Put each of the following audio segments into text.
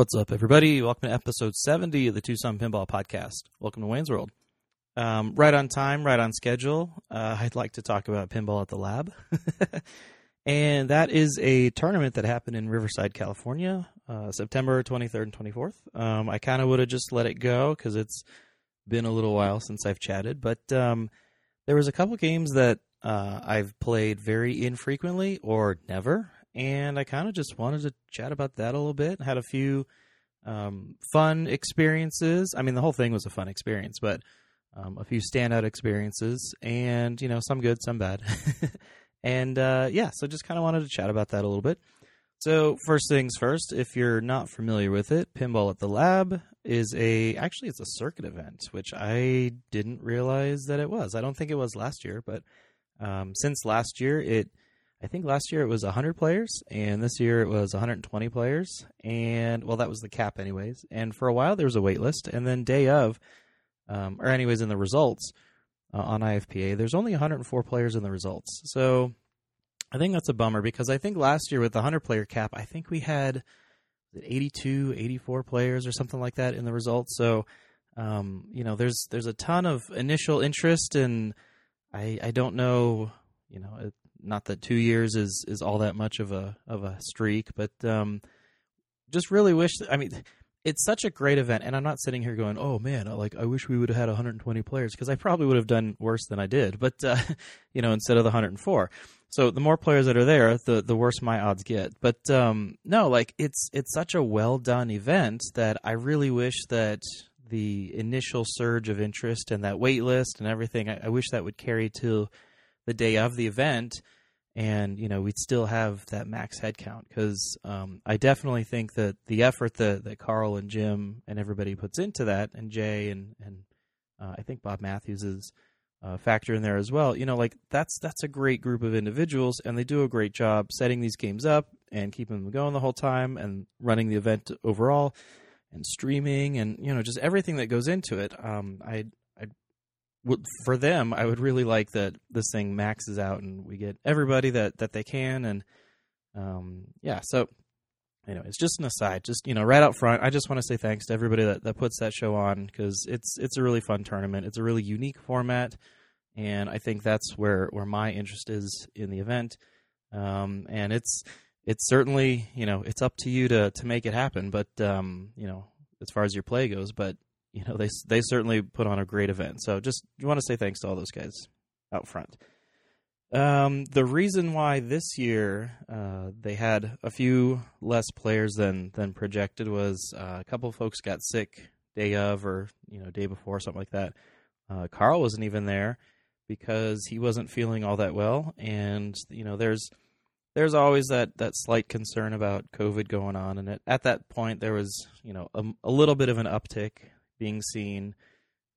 What's up, everybody? Welcome to episode 70 of the Tucson Pinball Podcast. Welcome to Wayne's World. Um, right on time, right on schedule. Uh, I'd like to talk about Pinball at the Lab. and that is a tournament that happened in Riverside, California, uh, September 23rd and 24th. Um, I kind of would have just let it go because it's been a little while since I've chatted. But um, there was a couple games that uh, I've played very infrequently or never and I kind of just wanted to chat about that a little bit. Had a few um, fun experiences. I mean, the whole thing was a fun experience, but um, a few standout experiences, and you know, some good, some bad. and uh, yeah, so just kind of wanted to chat about that a little bit. So first things first, if you're not familiar with it, Pinball at the Lab is a actually it's a circuit event, which I didn't realize that it was. I don't think it was last year, but um, since last year it I think last year it was 100 players, and this year it was 120 players. And well, that was the cap, anyways. And for a while there was a wait list, and then day of, um, or anyways, in the results uh, on IFPA, there's only 104 players in the results. So I think that's a bummer because I think last year with the 100 player cap, I think we had 82, 84 players or something like that in the results. So um, you know, there's there's a ton of initial interest, and I I don't know you know not that two years is is all that much of a of a streak, but um, just really wish. I mean, it's such a great event, and I'm not sitting here going, "Oh man, like I wish we would have had 120 players," because I probably would have done worse than I did. But uh, you know, instead of the 104, so the more players that are there, the the worse my odds get. But um, no, like it's it's such a well done event that I really wish that the initial surge of interest and that wait list and everything, I, I wish that would carry to the day of the event and you know we'd still have that max headcount because um, I definitely think that the effort that, that Carl and Jim and everybody puts into that, and Jay and and uh, I think Bob Matthews is uh, factor in there as well. You know, like that's that's a great group of individuals, and they do a great job setting these games up and keeping them going the whole time, and running the event overall, and streaming, and you know just everything that goes into it. Um, I for them, I would really like that this thing maxes out and we get everybody that that they can, and um, yeah. So anyway, it's just an aside. Just you know, right out front, I just want to say thanks to everybody that, that puts that show on because it's it's a really fun tournament. It's a really unique format, and I think that's where where my interest is in the event. Um, and it's it's certainly you know it's up to you to to make it happen, but um, you know as far as your play goes, but you know they they certainly put on a great event. So just want to say thanks to all those guys out front. Um, the reason why this year uh, they had a few less players than than projected was uh, a couple folks got sick day of or you know day before something like that. Uh, Carl wasn't even there because he wasn't feeling all that well, and you know there's there's always that that slight concern about COVID going on, and at, at that point there was you know a, a little bit of an uptick being seen.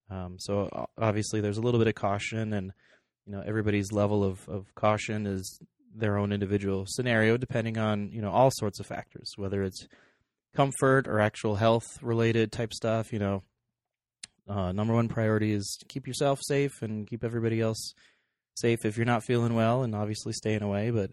Um, so obviously, there's a little bit of caution, and you know everybody's level of, of caution is their own individual scenario, depending on you know all sorts of factors, whether it's comfort or actual health related type stuff. You know, uh, number one priority is keep yourself safe and keep everybody else safe if you're not feeling well, and obviously staying away. But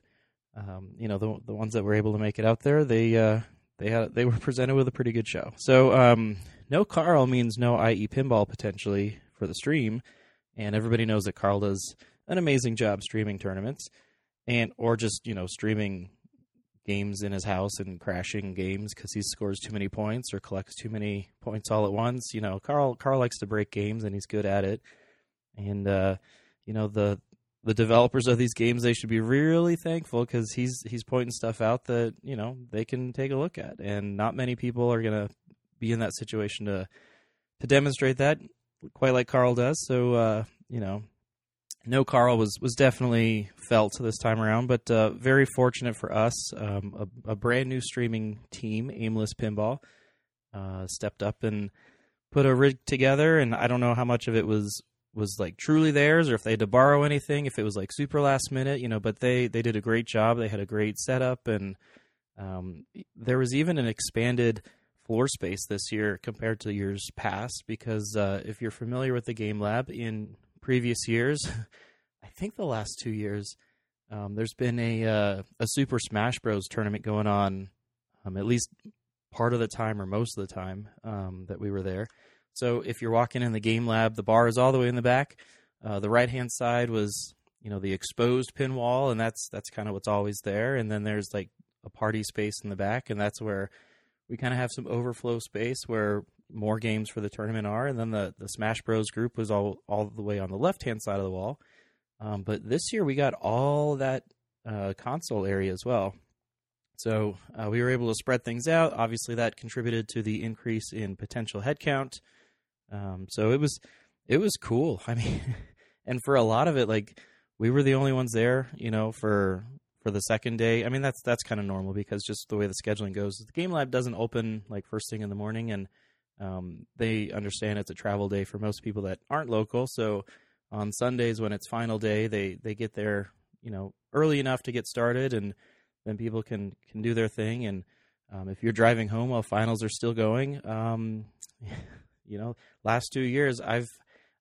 um, you know, the the ones that were able to make it out there, they uh, they had they were presented with a pretty good show. So um, no Carl means no IE pinball potentially for the stream, and everybody knows that Carl does an amazing job streaming tournaments, and or just you know streaming games in his house and crashing games because he scores too many points or collects too many points all at once. You know, Carl Carl likes to break games and he's good at it, and uh, you know the the developers of these games they should be really thankful because he's he's pointing stuff out that you know they can take a look at. And not many people are to be in that situation to to demonstrate that quite like Carl does. So uh, you know no Carl was was definitely felt this time around but uh, very fortunate for us. Um, a, a, brand new streaming team aimless pinball uh, stepped up and put a rig together and I don't know how much of it was was like truly theirs or if they had to borrow anything if it was like super last minute you know but they they did a great job they had a great setup and um, there was even an expanded floor space this year compared to years past because uh, if you're familiar with the game lab in previous years i think the last two years um, there's been a uh, a super smash bros tournament going on um, at least part of the time or most of the time um, that we were there. So if you're walking in the game lab, the bar is all the way in the back. Uh, the right hand side was you know the exposed pin wall, and that's that's kind of what's always there. And then there's like a party space in the back, and that's where we kind of have some overflow space where more games for the tournament are. And then the the Smash Bros group was all all the way on the left hand side of the wall. Um, but this year we got all that uh, console area as well. So uh, we were able to spread things out. Obviously, that contributed to the increase in potential headcount. Um, so it was it was cool. I mean, and for a lot of it, like we were the only ones there, you know, for for the second day. I mean, that's that's kind of normal because just the way the scheduling goes, the game lab doesn't open like first thing in the morning, and um, they understand it's a travel day for most people that aren't local. So on Sundays when it's final day, they they get there, you know, early enough to get started, and then people can can do their thing. And um, if you're driving home while finals are still going, um, you know, last two years I've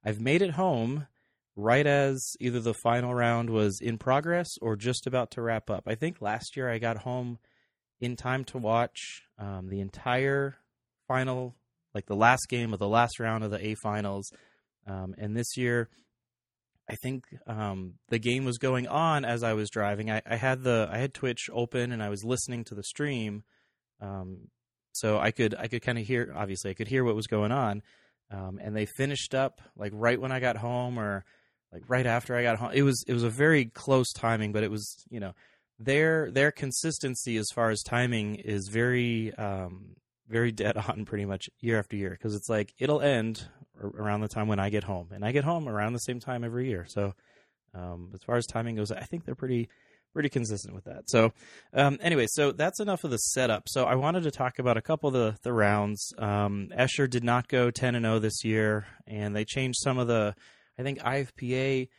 I've made it home right as either the final round was in progress or just about to wrap up. I think last year I got home in time to watch um, the entire final, like the last game of the last round of the A finals. Um, and this year, I think um, the game was going on as I was driving. I, I, had the I had Twitch open and I was listening to the stream, um, so I could I could kind of hear. Obviously, I could hear what was going on. Um, and they finished up like right when I got home, or like right after I got home. It was it was a very close timing, but it was you know their their consistency as far as timing is very um, very dead on pretty much year after year because it's like it'll end around the time when I get home, and I get home around the same time every year. So um, as far as timing goes, I think they're pretty pretty consistent with that. So um, anyway, so that's enough of the setup. So I wanted to talk about a couple of the the rounds. Um, Escher did not go ten and zero oh this year, and they changed some of the I think IFPA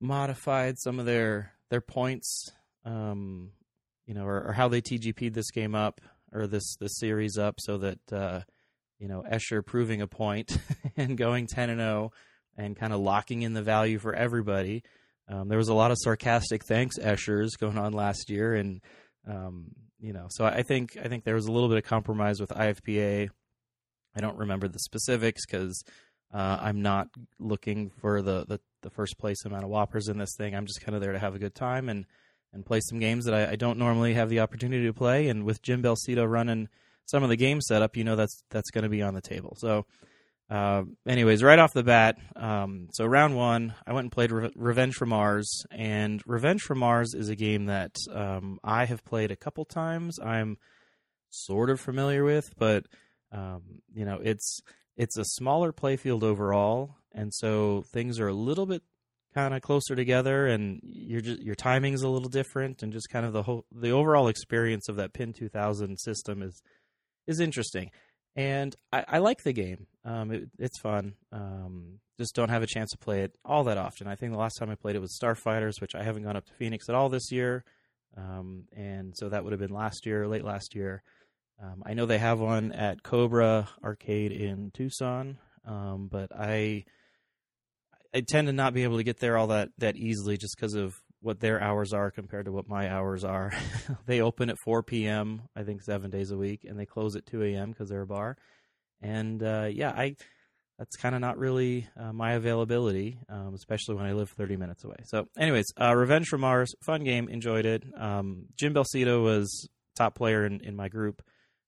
modified some of their their points, um, you know, or, or, how they TGP'd this game up or this this series up, so that uh, you know Escher proving a point and going ten and zero oh and kind of locking in the value for everybody. Um, there was a lot of sarcastic thanks Eschers going on last year, and um, you know, so I think I think there was a little bit of compromise with IFPA. I don't remember the specifics because uh, I'm not looking for the, the, the, first place amount of whoppers in this thing. I'm just kind of there to have a good time and, and play some games that I, I don't normally have the opportunity to play. And with Jim Belcito running some of the game setup, you know that's that's going to be on the table. So, uh, anyways, right off the bat, um, so round one, I went and played Re- Revenge from Mars, and Revenge from Mars is a game that um, I have played a couple times. I'm sort of familiar with, but um, you know, it's it's a smaller playfield overall, and so things are a little bit kind of closer together, and your your timing's a little different, and just kind of the whole the overall experience of that Pin 2000 system is is interesting. And I, I like the game. Um, it, it's fun. Um, just don't have a chance to play it all that often. I think the last time I played it was Starfighters, which I haven't gone up to Phoenix at all this year. Um, and so that would have been last year, late last year. Um, I know they have one at Cobra Arcade in Tucson, um, but I I tend to not be able to get there all that that easily just because of what their hours are compared to what my hours are. they open at 4 p.m. I think seven days a week, and they close at 2 a.m. because they're a bar. And uh, yeah, I that's kind of not really uh, my availability, um, especially when I live 30 minutes away. So, anyways, uh, Revenge from Mars, fun game, enjoyed it. Um, Jim Belcito was top player in, in my group.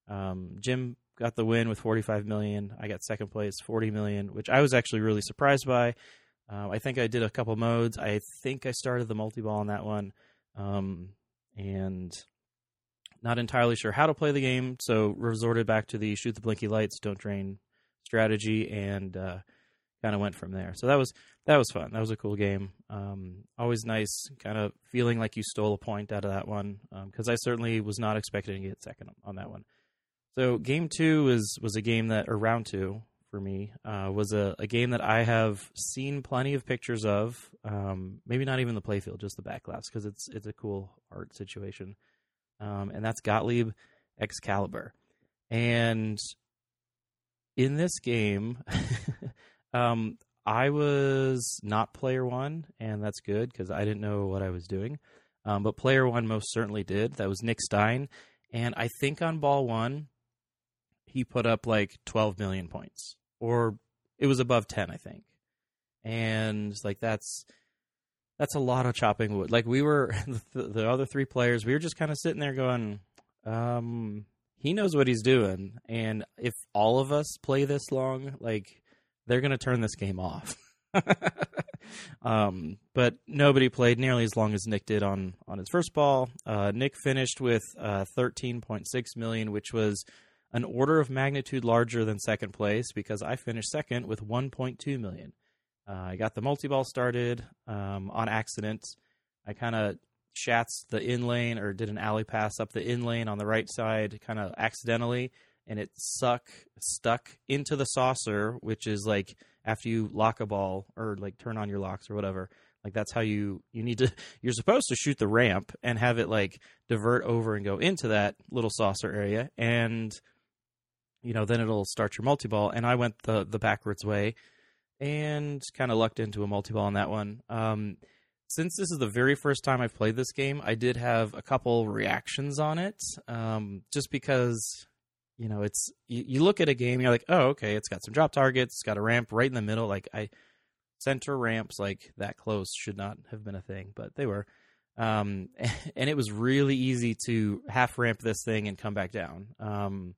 Um, Jim got the win with 45 million. I got second place, 40 million, which I was actually really surprised by. Uh, I think I did a couple modes. I think I started the multi ball on that one, um, and not entirely sure how to play the game. So resorted back to the shoot the blinky lights, don't drain strategy, and uh, kind of went from there. So that was that was fun. That was a cool game. Um, always nice, kind of feeling like you stole a point out of that one because um, I certainly was not expecting to get second on that one. So game two was was a game that, or round two for me, uh, was a, a game that I have seen plenty of pictures of. Um, maybe not even the playfield, just the backglass, because it's it's a cool art situation. Um, and that's Gottlieb Excalibur. And in this game, um, I was not player one, and that's good because I didn't know what I was doing. Um, but player one most certainly did. That was Nick Stein. And I think on ball one, he put up like 12 million points, or it was above 10, I think. And like that's that's a lot of chopping wood. Like we were the, the other three players, we were just kind of sitting there going, um, he knows what he's doing, and if all of us play this long, like they're gonna turn this game off. um, but nobody played nearly as long as Nick did on on his first ball. Uh, Nick finished with uh, 13.6 million, which was an order of magnitude larger than second place because I finished second with 1.2 million. Uh, I got the multi ball started um, on accident. I kind of shatz the in lane or did an alley pass up the in lane on the right side, kind of accidentally, and it suck stuck into the saucer, which is like after you lock a ball or like turn on your locks or whatever. Like that's how you you need to. You're supposed to shoot the ramp and have it like divert over and go into that little saucer area, and you know then it'll start your multi ball. And I went the the backwards way and kind of lucked into a multi ball on that one. Um, since this is the very first time I've played this game, I did have a couple reactions on it, um, just because you know it's you, you, look at a game, you're like, oh, okay, it's got some drop targets, it's got a ramp right in the middle. Like I center ramps like that close should not have been a thing, but they were. Um, and it was really easy to half ramp this thing and come back down. Um,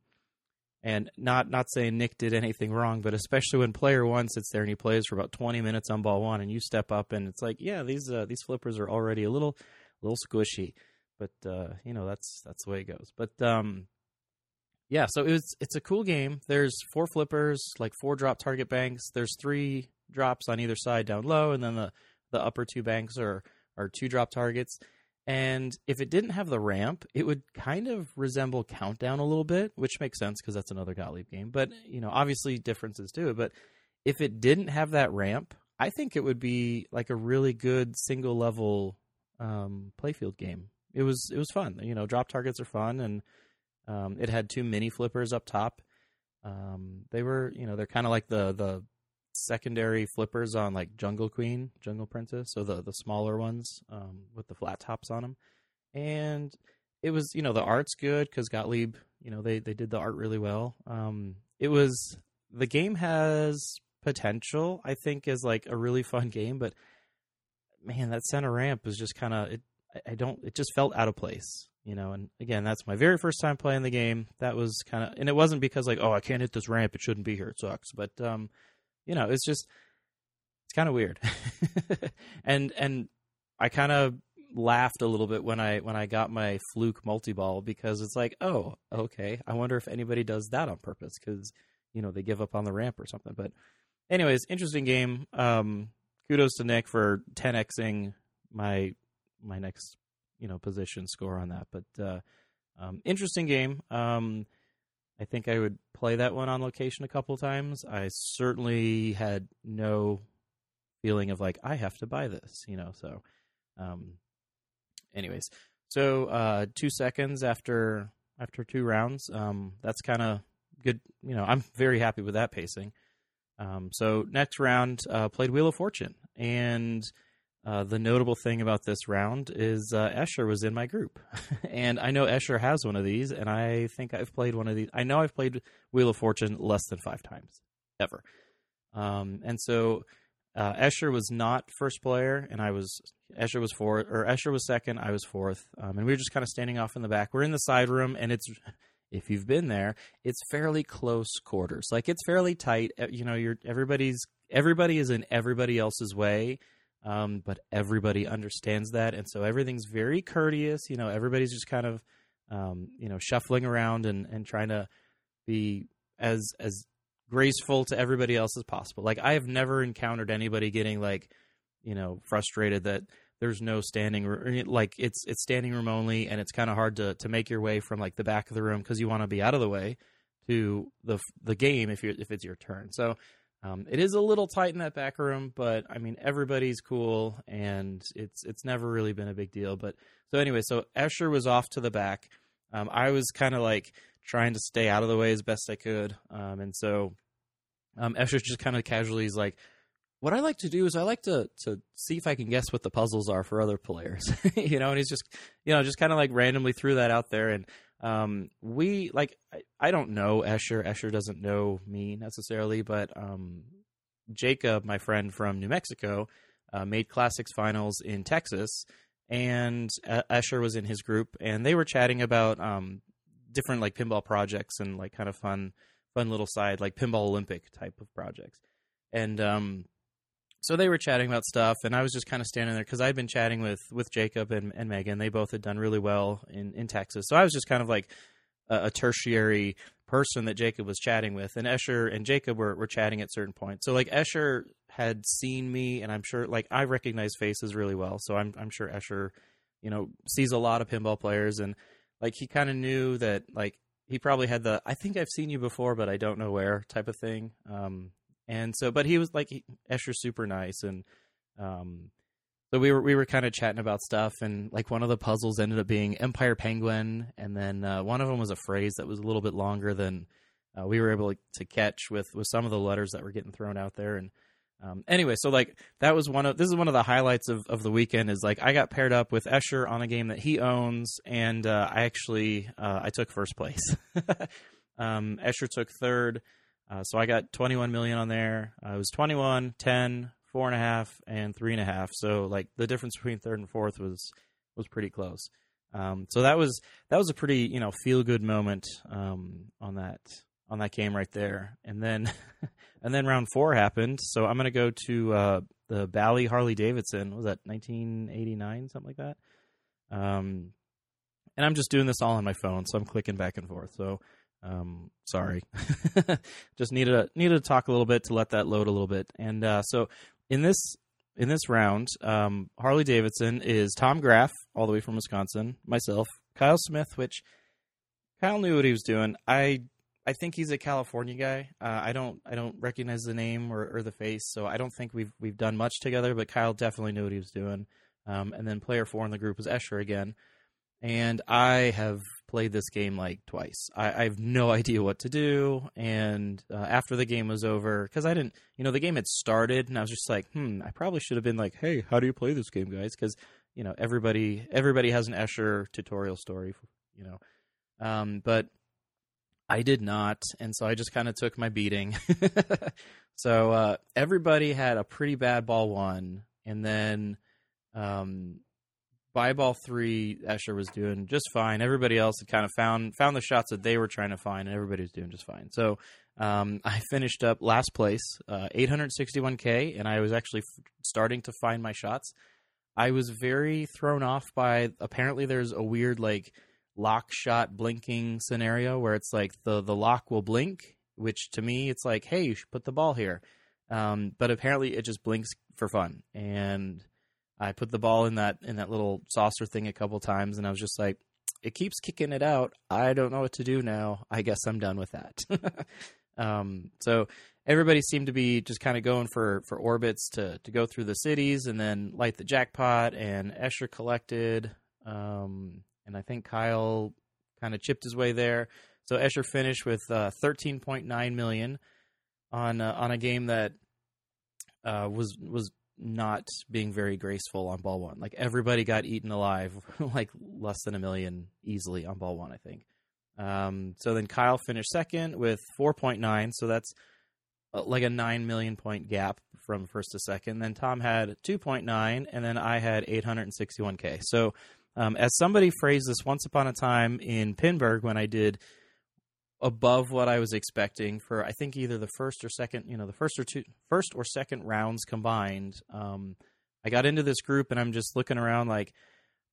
and not not saying Nick did anything wrong, but especially when player one sits there and he plays for about 20 minutes on ball one, and you step up and it's like, yeah, these uh, these flippers are already a little little squishy, but uh, you know that's that's the way it goes. But um, yeah, so it's it's a cool game. There's four flippers, like four drop target banks. There's three drops on either side down low, and then the the upper two banks are are two drop targets. And if it didn't have the ramp, it would kind of resemble Countdown a little bit, which makes sense because that's another Gottlieb game. But, you know, obviously differences to it. But if it didn't have that ramp, I think it would be like a really good single level um, playfield game. It was it was fun. You know, drop targets are fun, and um, it had two mini flippers up top. Um, they were, you know, they're kind of like the the secondary flippers on like Jungle Queen, Jungle Princess, so the the smaller ones um, with the flat tops on them, and it was you know the art's good because Gottlieb, you know they they did the art really well. Um, it was the game has potential, I think, is like a really fun game, but man, that center ramp was just kind of it. I don't. It just felt out of place, you know. And again, that's my very first time playing the game. That was kind of, and it wasn't because like, oh, I can't hit this ramp. It shouldn't be here. It sucks. But um, you know, it's just it's kind of weird. and and I kind of laughed a little bit when I when I got my fluke multi ball because it's like, oh, okay. I wonder if anybody does that on purpose because you know they give up on the ramp or something. But anyways, interesting game. Um, kudos to Nick for 10xing my my next you know position score on that. But uh, um, interesting game. Um, I think I would play that one on location a couple times. I certainly had no feeling of like I have to buy this, you know. So, um, anyways, so uh, two seconds after after two rounds, um, that's kind of good. You know, I'm very happy with that pacing. Um, so next round, uh, played Wheel of Fortune, and uh, the notable thing about this round is uh, Escher was in my group, and I know Escher has one of these, and I think I've played one of these. I know I've played Wheel of Fortune less than five times ever, um, and so uh, Escher was not first player, and I was Escher was fourth, or Escher was second, I was fourth, um, and we were just kind of standing off in the back. We're in the side room, and it's if you've been there, it's fairly close quarters. Like it's fairly tight. You know, you're everybody's everybody is in everybody else's way um, but everybody understands that, and so everything's very courteous. You know, everybody's just kind of, um, you know, shuffling around and, and trying to be as as graceful to everybody else as possible. Like I have never encountered anybody getting like, you know, frustrated that there's no standing room. Like it's it's standing room only, and it's kind of hard to to make your way from like the back of the room because you want to be out of the way to the the game if you if it's your turn. So um, it is a little tight in that back room, but I mean everybody's cool, and it's it's never really been a big deal. But so anyway, so Escher was off to the back. Um, I was kind of like trying to stay out of the way as best I could, um, and so um, Escher just kind of casually is like, "What I like to do is I like to to see if I can guess what the puzzles are for other players, you know." And he's just you know just kind of like randomly threw that out there, and um, we like I, I don't know Escher. Escher doesn't know me necessarily, but um, Jacob, my friend from New Mexico, uh, made classics finals in Texas, and uh, Escher was in his group, and they were chatting about um, different like pinball projects and like kind of fun, fun little side like pinball Olympic type of projects, and um, so they were chatting about stuff, and I was just kind of standing there because I'd been chatting with with Jacob and, and Megan. They both had done really well in in Texas, so I was just kind of like a, a tertiary person that Jacob was chatting with, and Escher and Jacob were were chatting at certain points. So like Escher had seen me, and I'm sure like I recognize faces really well, so I'm I'm sure Escher, you know, sees a lot of pinball players, and like he kind of knew that like he probably had the I think I've seen you before, but I don't know where type of thing. Um, and so, but he was like he, Escher's super nice, and um, so we were we were kind of chatting about stuff, and like one of the puzzles ended up being Empire Penguin, and then uh, one of them was a phrase that was a little bit longer than uh, we were able to catch with with some of the letters that were getting thrown out there, and. Um, anyway, so like that was one of this is one of the highlights of, of the weekend is like I got paired up with Escher on a game that he owns, and uh, I actually uh, I took first place. um, Escher took third, uh, so I got 21 million on there. Uh, it was 21, 10, four and a half, and three and a half. So like the difference between third and fourth was was pretty close. Um, so that was that was a pretty you know feel good moment um, on that on that game right there. And then and then round four happened. So I'm gonna go to uh, the Bally Harley Davidson. Was that 1989 something like that? Um, and I'm just doing this all on my phone, so I'm clicking back and forth. So um, sorry, just needed to, needed to talk a little bit to let that load a little bit. And uh, so in this in this round, um, Harley Davidson is Tom Graf, all the way from Wisconsin, myself, Kyle Smith, which Kyle knew what he was doing. I I think he's a California guy. Uh, I don't I don't recognize the name or, or, the face, so I don't think we've we've done much together. But Kyle definitely knew what he was doing. Um, and then player four in the group was Escher again, and I have played this game like twice. I, I have no idea what to do. And uh, after the game was over, because I didn't, you know, the game had started, and I was just like, hmm, I probably should have been like, hey, how do you play this game, guys? Because you know, everybody everybody has an Escher tutorial story, you know. Um, but I did not, and so I just kind of took my beating. so uh, everybody had a pretty bad ball one, and then um, by ball three, Escher was doing just fine. Everybody else had kind of found found the shots that they were trying to find, and everybody was doing just fine. So um, I finished up last place, uh, 861k, and I was actually f- starting to find my shots. I was very thrown off by apparently there's a weird like lock shot blinking scenario where it's like the the lock will blink, which to me it's like, hey, you should put the ball here. Um, but apparently it just blinks for fun, and I put the ball in that in that little saucer thing a couple times, and I was just like, it keeps kicking it out. I don't know what to do now. I guess I'm done with that. um, so everybody seemed to be just kind of going for for orbits to to go through the cities and then light the jackpot. And Escher collected, um, and I think Kyle kind of chipped his way there. So Escher finished with uh, 13.9 million on uh, on a game that uh, was was not being very graceful on ball one. Like everybody got eaten alive, like less than a million easily on ball one, I think. Um, so then Kyle finished second with 4.9, so that's uh, like a 9 million point gap from first to second. Then Tom had 2.9, and then I had 861K. So, um, as somebody phrased this once upon a time in Pinburgh when I did above what I was expecting for I think either the first or second, you know, the first or two first or second rounds combined. Um, I got into this group and I'm just looking around like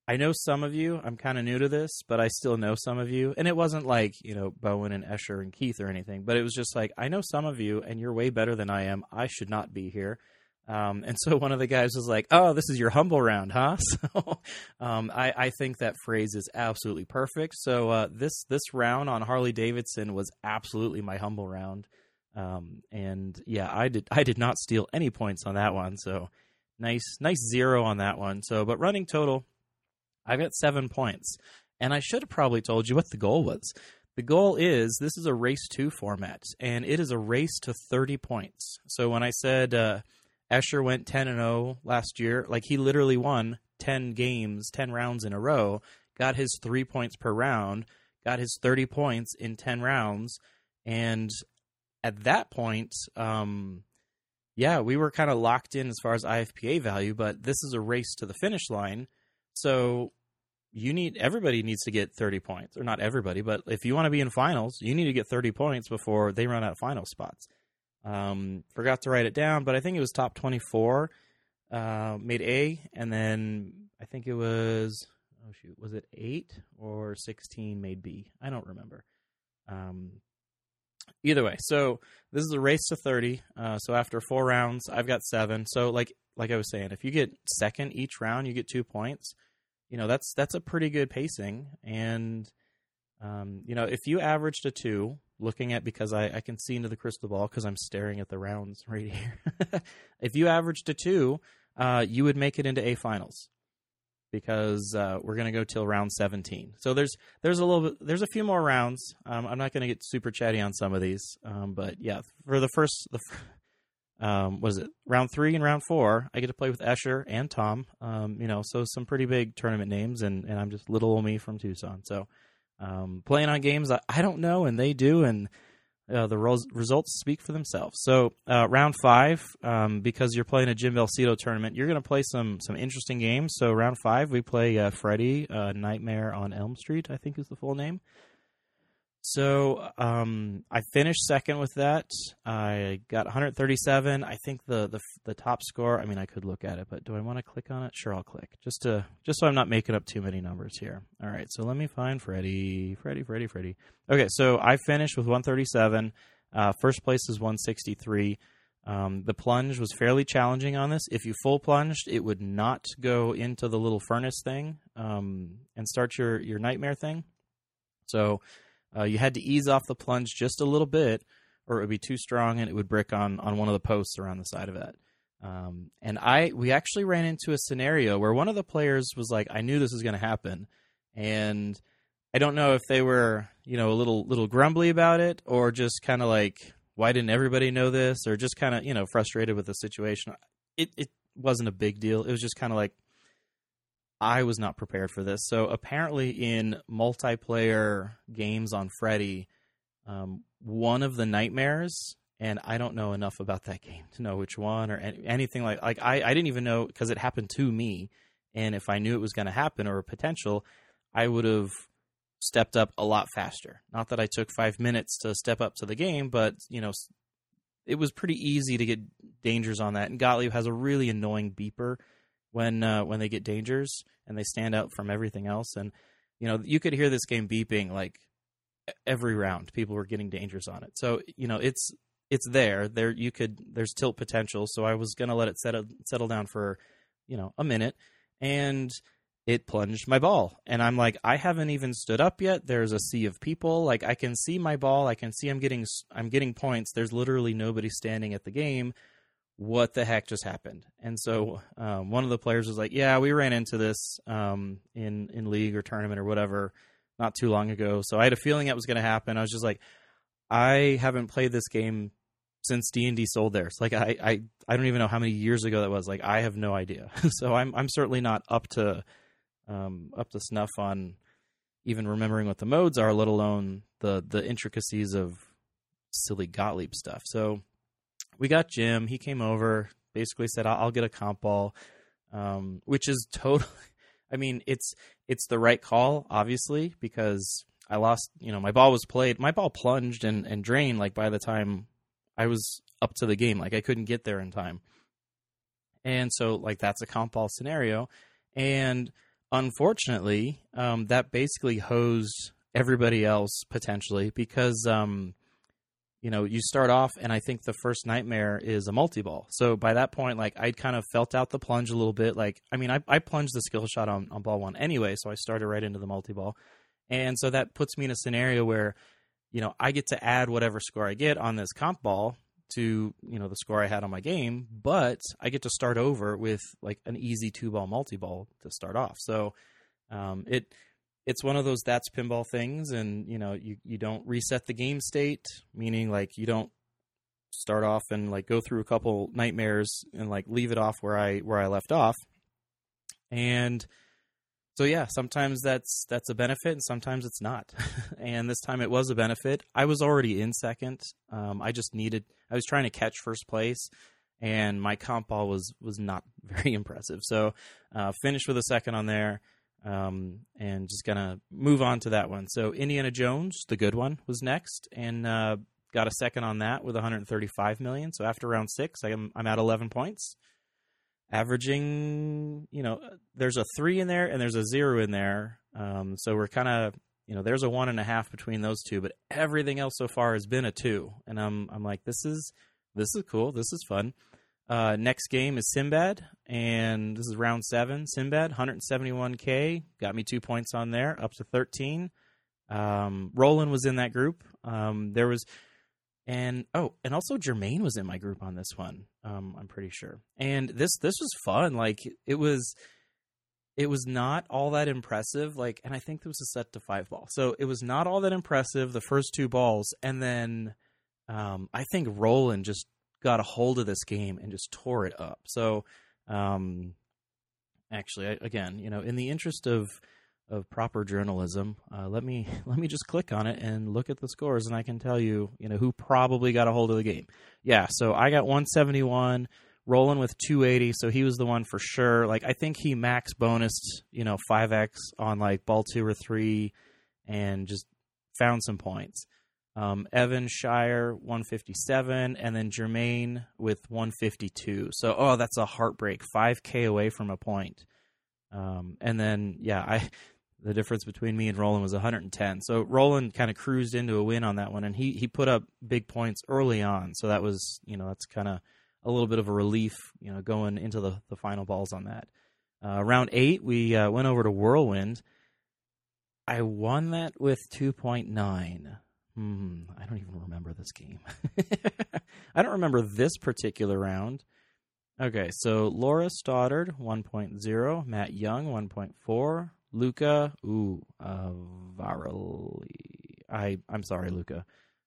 I know some of you. I'm kind of new to this, but I still know some of you. And it wasn't like, you know, Bowen and Escher and Keith or anything, but it was just like I know some of you and you're way better than I am. I should not be here. Um, and so one of the guys was like, "Oh, this is your humble round, huh?" So um, I, I, think that phrase is absolutely perfect. So uh, this this round on Harley Davidson was absolutely my humble round. Um, and yeah, I did I did not steal any points on that one. So nice nice zero on that one. So but running total, I got seven points, and I should have probably told you what the goal was. The goal is this is a race two format, and it is a race to thirty points. So when I said uh, Escher went 10 and 0 last year. Like he literally won 10 games, 10 rounds in a row, got his 3 points per round, got his 30 points in 10 rounds. And at that point, um, yeah, we were kind of locked in as far as IFPA value, but this is a race to the finish line. So you need everybody needs to get 30 points, or not everybody, but if you want to be in finals, you need to get 30 points before they run out of final spots. Um, forgot to write it down, but I think it was top 24 uh, made A, and then I think it was oh shoot, was it eight or 16 made B? I don't remember. Um, either way, so this is a race to 30. Uh, so after four rounds, I've got seven. So like like I was saying, if you get second each round, you get two points. You know that's that's a pretty good pacing, and um, you know if you averaged a two, looking at because I, I can see into the crystal ball because I'm staring at the rounds right here. if you averaged a two, uh, you would make it into A finals because uh, we're going to go till round 17. So there's there's a little bit there's a few more rounds. Um, I'm not going to get super chatty on some of these, um, but yeah, for the first the um, was it round three and round four, I get to play with Escher and Tom. Um, you know, so some pretty big tournament names, and and I'm just little old me from Tucson. So um, playing on games I, I don't know, and they do, and uh, the ros- results speak for themselves. So uh, round five, um, because you're playing a Jim Belcito tournament, you're going to play some some interesting games. So round five, we play uh, Freddy uh, Nightmare on Elm Street, I think is the full name. So um, I finished second with that. I got 137. I think the, the the top score. I mean, I could look at it, but do I want to click on it? Sure, I'll click just to just so I'm not making up too many numbers here. All right, so let me find Freddy, Freddy, Freddy, Freddy. Okay, so I finished with 137. Uh, first place is 163. Um, the plunge was fairly challenging on this. If you full plunged, it would not go into the little furnace thing um, and start your your nightmare thing. So uh, you had to ease off the plunge just a little bit, or it would be too strong and it would brick on on one of the posts around the side of it. Um, and I we actually ran into a scenario where one of the players was like, "I knew this was going to happen," and I don't know if they were you know a little little grumbly about it or just kind of like, "Why didn't everybody know this?" or just kind of you know frustrated with the situation. It it wasn't a big deal. It was just kind of like I was not prepared for this. So apparently, in multiplayer games on Freddy, um, one of the nightmares, and I don't know enough about that game to know which one or any, anything like like I, I didn't even know because it happened to me, and if I knew it was going to happen or a potential, I would have stepped up a lot faster. Not that I took five minutes to step up to the game, but you know, it was pretty easy to get dangers on that. And Gottlieb has a really annoying beeper when uh, when they get dangers and they stand out from everything else. And you know, you could hear this game beeping like every round. People were getting dangers on it, so you know it's it's there. There you could there's tilt potential. So I was gonna let it settle settle down for you know a minute, and it plunged my ball and i'm like i haven't even stood up yet there's a sea of people like i can see my ball i can see i'm getting i'm getting points there's literally nobody standing at the game what the heck just happened? And so um, one of the players was like, "Yeah, we ran into this um, in in league or tournament or whatever not too long ago." So I had a feeling that was going to happen. I was just like, "I haven't played this game since D and D sold theirs. Like I, I I don't even know how many years ago that was. Like I have no idea. so I'm I'm certainly not up to um, up to snuff on even remembering what the modes are, let alone the the intricacies of silly Gottlieb stuff. So we got Jim. He came over, basically said, "I'll, I'll get a comp ball," um, which is totally. I mean, it's it's the right call, obviously, because I lost. You know, my ball was played. My ball plunged and and drained. Like by the time I was up to the game, like I couldn't get there in time. And so, like that's a comp ball scenario, and unfortunately, um, that basically hosed everybody else potentially because um, you know, you start off, and I think the first nightmare is a multi ball. So by that point, like I'd kind of felt out the plunge a little bit. Like, I mean, I, I plunged the skill shot on, on ball one anyway, so I started right into the multi ball. And so that puts me in a scenario where, you know, I get to add whatever score I get on this comp ball to, you know, the score I had on my game, but I get to start over with like an easy two ball multi ball to start off. So um, it, it's one of those that's pinball things and you know you you don't reset the game state meaning like you don't start off and like go through a couple nightmares and like leave it off where I where I left off and so yeah, sometimes that's that's a benefit, and sometimes it's not. and this time it was a benefit. I was already in second. Um, I just needed. I was trying to catch first place, and my comp ball was was not very impressive. So uh, finished with a second on there, um, and just gonna move on to that one. So Indiana Jones, the good one, was next, and uh, got a second on that with 135 million. So after round six, I'm I'm at 11 points averaging, you know, there's a three in there and there's a zero in there. Um, so we're kind of, you know, there's a one and a half between those two, but everything else so far has been a two. And I'm, I'm like, this is, this is cool. This is fun. Uh, next game is Sinbad, and this is round seven. Sinbad, 171k, got me two points on there, up to 13. Um, Roland was in that group. Um, there was and oh, and also Jermaine was in my group on this one. Um, I'm pretty sure. And this this was fun. Like it was, it was not all that impressive. Like, and I think this was a set to five ball, so it was not all that impressive the first two balls, and then um, I think Roland just got a hold of this game and just tore it up. So, um, actually, I, again, you know, in the interest of of proper journalism, uh, let me let me just click on it and look at the scores, and I can tell you, you know, who probably got a hold of the game. Yeah, so I got 171, Roland with 280, so he was the one for sure. Like I think he max bonused, you know, 5x on like ball two or three, and just found some points. Um, Evan Shire 157, and then Jermaine with 152. So oh, that's a heartbreak, 5k away from a point. Um, and then yeah, I the difference between me and Roland was 110. So Roland kind of cruised into a win on that one, and he he put up big points early on. So that was you know that's kind of a little bit of a relief, you know, going into the the final balls on that. Uh, round eight, we uh, went over to Whirlwind. I won that with 2.9. Hmm, I don't even remember this game. I don't remember this particular round. Okay, so Laura Stoddard 1.0, Matt Young 1.4, Luca, ooh, uh, Varley. I I'm sorry, Luca.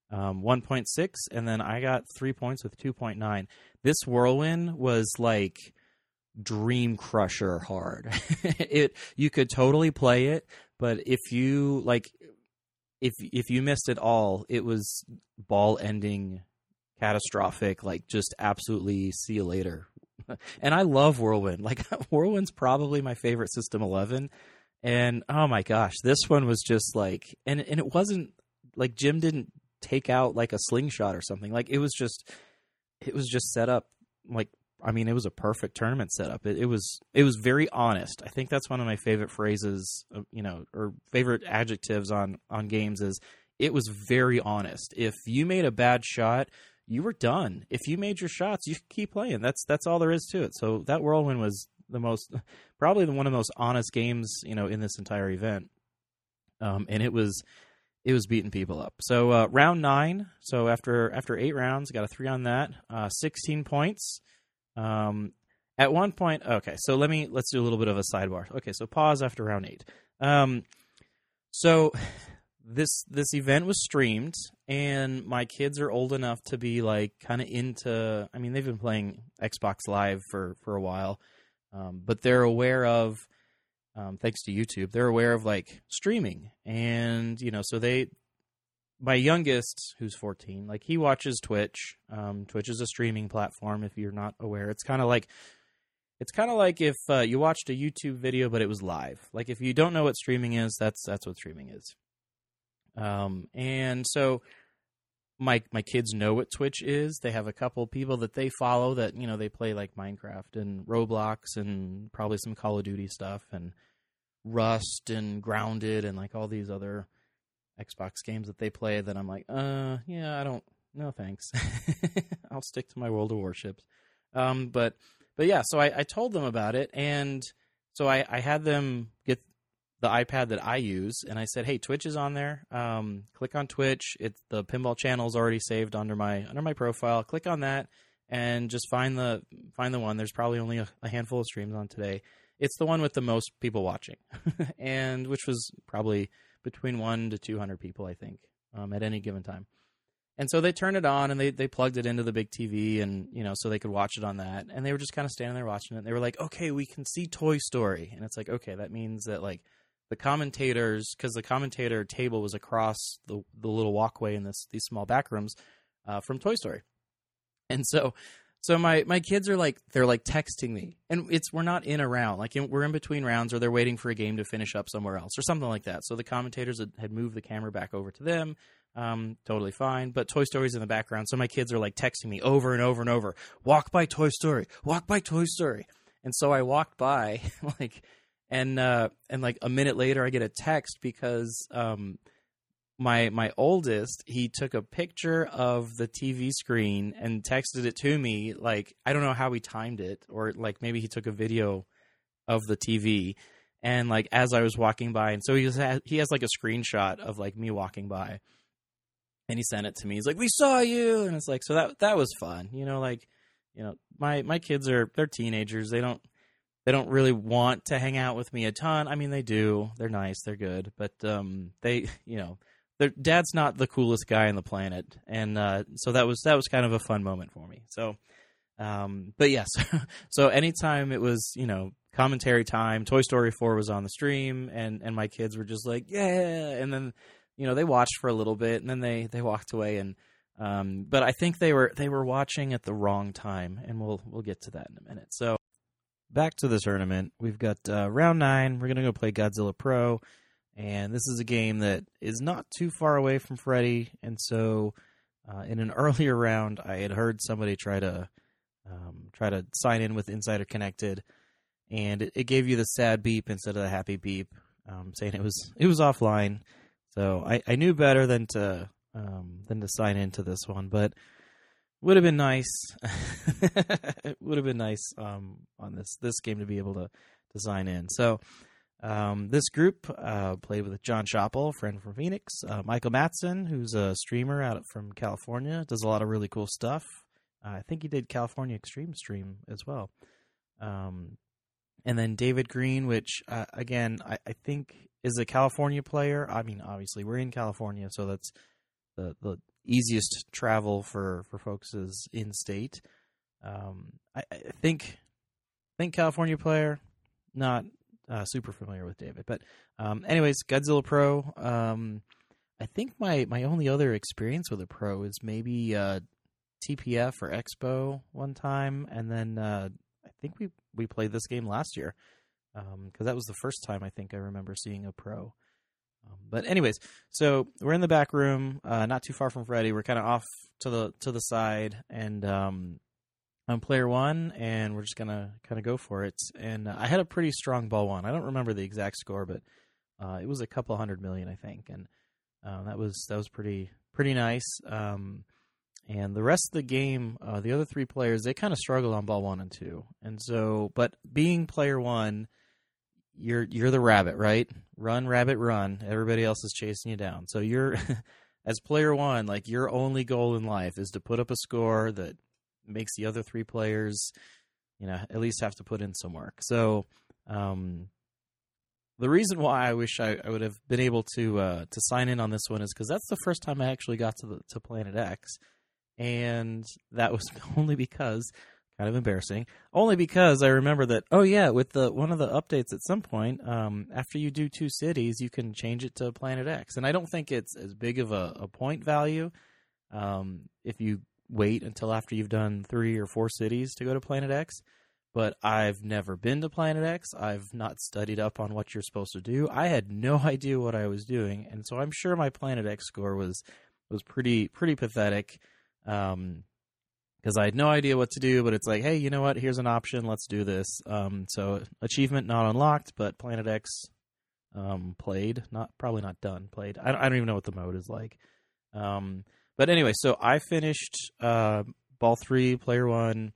Um, 1.6, and then I got three points with 2.9. This whirlwind was like dream crusher hard. it you could totally play it, but if you like, if if you missed it all, it was ball ending, catastrophic. Like just absolutely see you later. and I love Whirlwind. Like Whirlwind's probably my favorite System 11 and oh my gosh, this one was just like, and and it wasn't like Jim didn't take out like a slingshot or something. Like it was just, it was just set up like I mean, it was a perfect tournament setup. It, it was it was very honest. I think that's one of my favorite phrases, uh, you know, or favorite adjectives on on games is it was very honest. If you made a bad shot, you were done. If you made your shots, you keep playing. That's that's all there is to it. So that whirlwind was the most, probably the one of the most honest games you know in this entire event. Um, and it was it was beating people up. So uh, round nine. So after after eight rounds, got a three on that. Uh, Sixteen points. Um, at one point, okay. So let me let's do a little bit of a sidebar. Okay, so pause after round eight. Um, so this this event was streamed, and my kids are old enough to be like kind of into. I mean, they've been playing Xbox Live for for a while. Um, but they're aware of, um, thanks to YouTube, they're aware of like streaming, and you know, so they, my youngest, who's 14, like he watches Twitch. Um, Twitch is a streaming platform. If you're not aware, it's kind of like, it's kind of like if uh, you watched a YouTube video, but it was live. Like if you don't know what streaming is, that's that's what streaming is. Um, and so my my kids know what Twitch is. They have a couple people that they follow that you know they play like Minecraft and Roblox and probably some Call of Duty stuff and Rust and Grounded and like all these other Xbox games that they play. That I'm like, uh, yeah, I don't. No thanks. I'll stick to my World of Warships. Um, but but yeah, so I, I told them about it and so I, I had them get the iPad that I use, and I said, "Hey, Twitch is on there. Um, click on Twitch. It's the pinball channel is already saved under my under my profile. Click on that, and just find the find the one. There's probably only a, a handful of streams on today. It's the one with the most people watching, and which was probably between one to two hundred people, I think, um, at any given time. And so they turned it on and they, they plugged it into the big TV and, you know, so they could watch it on that. And they were just kind of standing there watching it. And they were like, okay, we can see Toy Story. And it's like, okay, that means that like the commentators, because the commentator table was across the, the little walkway in this, these small back rooms uh, from Toy Story. And so, so my, my kids are like, they're like texting me and it's, we're not in a round. Like in, we're in between rounds or they're waiting for a game to finish up somewhere else or something like that. So the commentators had, had moved the camera back over to them um, totally fine. But Toy Story's in the background, so my kids are like texting me over and over and over, "Walk by Toy Story, walk by Toy Story." And so I walked by, like, and uh, and like a minute later, I get a text because um, my my oldest he took a picture of the TV screen and texted it to me. Like I don't know how he timed it, or like maybe he took a video of the TV. And like as I was walking by, and so he has he has like a screenshot of like me walking by, and he sent it to me. He's like, "We saw you," and it's like, so that that was fun, you know. Like, you know, my my kids are they're teenagers. They don't they don't really want to hang out with me a ton. I mean, they do. They're nice. They're good, but um, they, you know, their dad's not the coolest guy on the planet, and uh, so that was that was kind of a fun moment for me. So, um, but yes, so anytime it was, you know, commentary time, Toy Story Four was on the stream, and and my kids were just like, yeah, and then you know they watched for a little bit and then they they walked away and um, but I think they were they were watching at the wrong time and we'll we'll get to that in a minute. So back to the tournament, we've got uh, round nine. We're gonna go play Godzilla Pro, and this is a game that is not too far away from Freddy. And so uh, in an earlier round, I had heard somebody try to um, try to sign in with Insider Connected, and it, it, gave you the sad beep instead of the happy beep, um, saying it was it was offline. So I, I knew better than to um, than to sign into this one, but would have been nice. it would have been nice um, on this this game to be able to to sign in. So um, this group uh, played with John Shoppel, friend from Phoenix, uh, Michael Matson, who's a streamer out from California, does a lot of really cool stuff. Uh, I think he did California Extreme Stream as well. Um, and then David Green, which uh, again I, I, think is a California player. I mean, obviously we're in California, so that's the the easiest travel for for folks is in state. Um, I, I, think think California player, not uh, super familiar with David, but um, anyways, Godzilla Pro. Um, I think my my only other experience with a pro is maybe uh, TPF or Expo one time, and then uh, I think we we played this game last year because um, that was the first time I think I remember seeing a pro. Um, but anyways, so we're in the back room, uh, not too far from Freddy. We're kind of off to the to the side, and um, I'm player one, and we're just gonna kind of go for it. And uh, I had a pretty strong ball one. I don't remember the exact score, but uh, it was a couple hundred million, I think, and uh, that was that was pretty pretty nice. Um, and the rest of the game, uh, the other three players, they kind of struggled on ball one and two. And so, but being player one, you're you're the rabbit, right? Run, rabbit, run. Everybody else is chasing you down. So you're, as player one, like your only goal in life is to put up a score that makes the other three players, you know, at least have to put in some work. So, um, the reason why I wish I, I would have been able to uh, to sign in on this one is because that's the first time I actually got to the to Planet X and that was only because kind of embarrassing only because i remember that oh yeah with the one of the updates at some point um, after you do two cities you can change it to planet x and i don't think it's as big of a, a point value um, if you wait until after you've done three or four cities to go to planet x but i've never been to planet x i've not studied up on what you're supposed to do i had no idea what i was doing and so i'm sure my planet x score was was pretty pretty pathetic um, because I had no idea what to do, but it's like, hey, you know what? Here's an option. Let's do this. Um, so achievement not unlocked, but Planet X um, played, not probably not done. Played. I, I don't even know what the mode is like. Um, but anyway, so I finished uh, ball three, player one,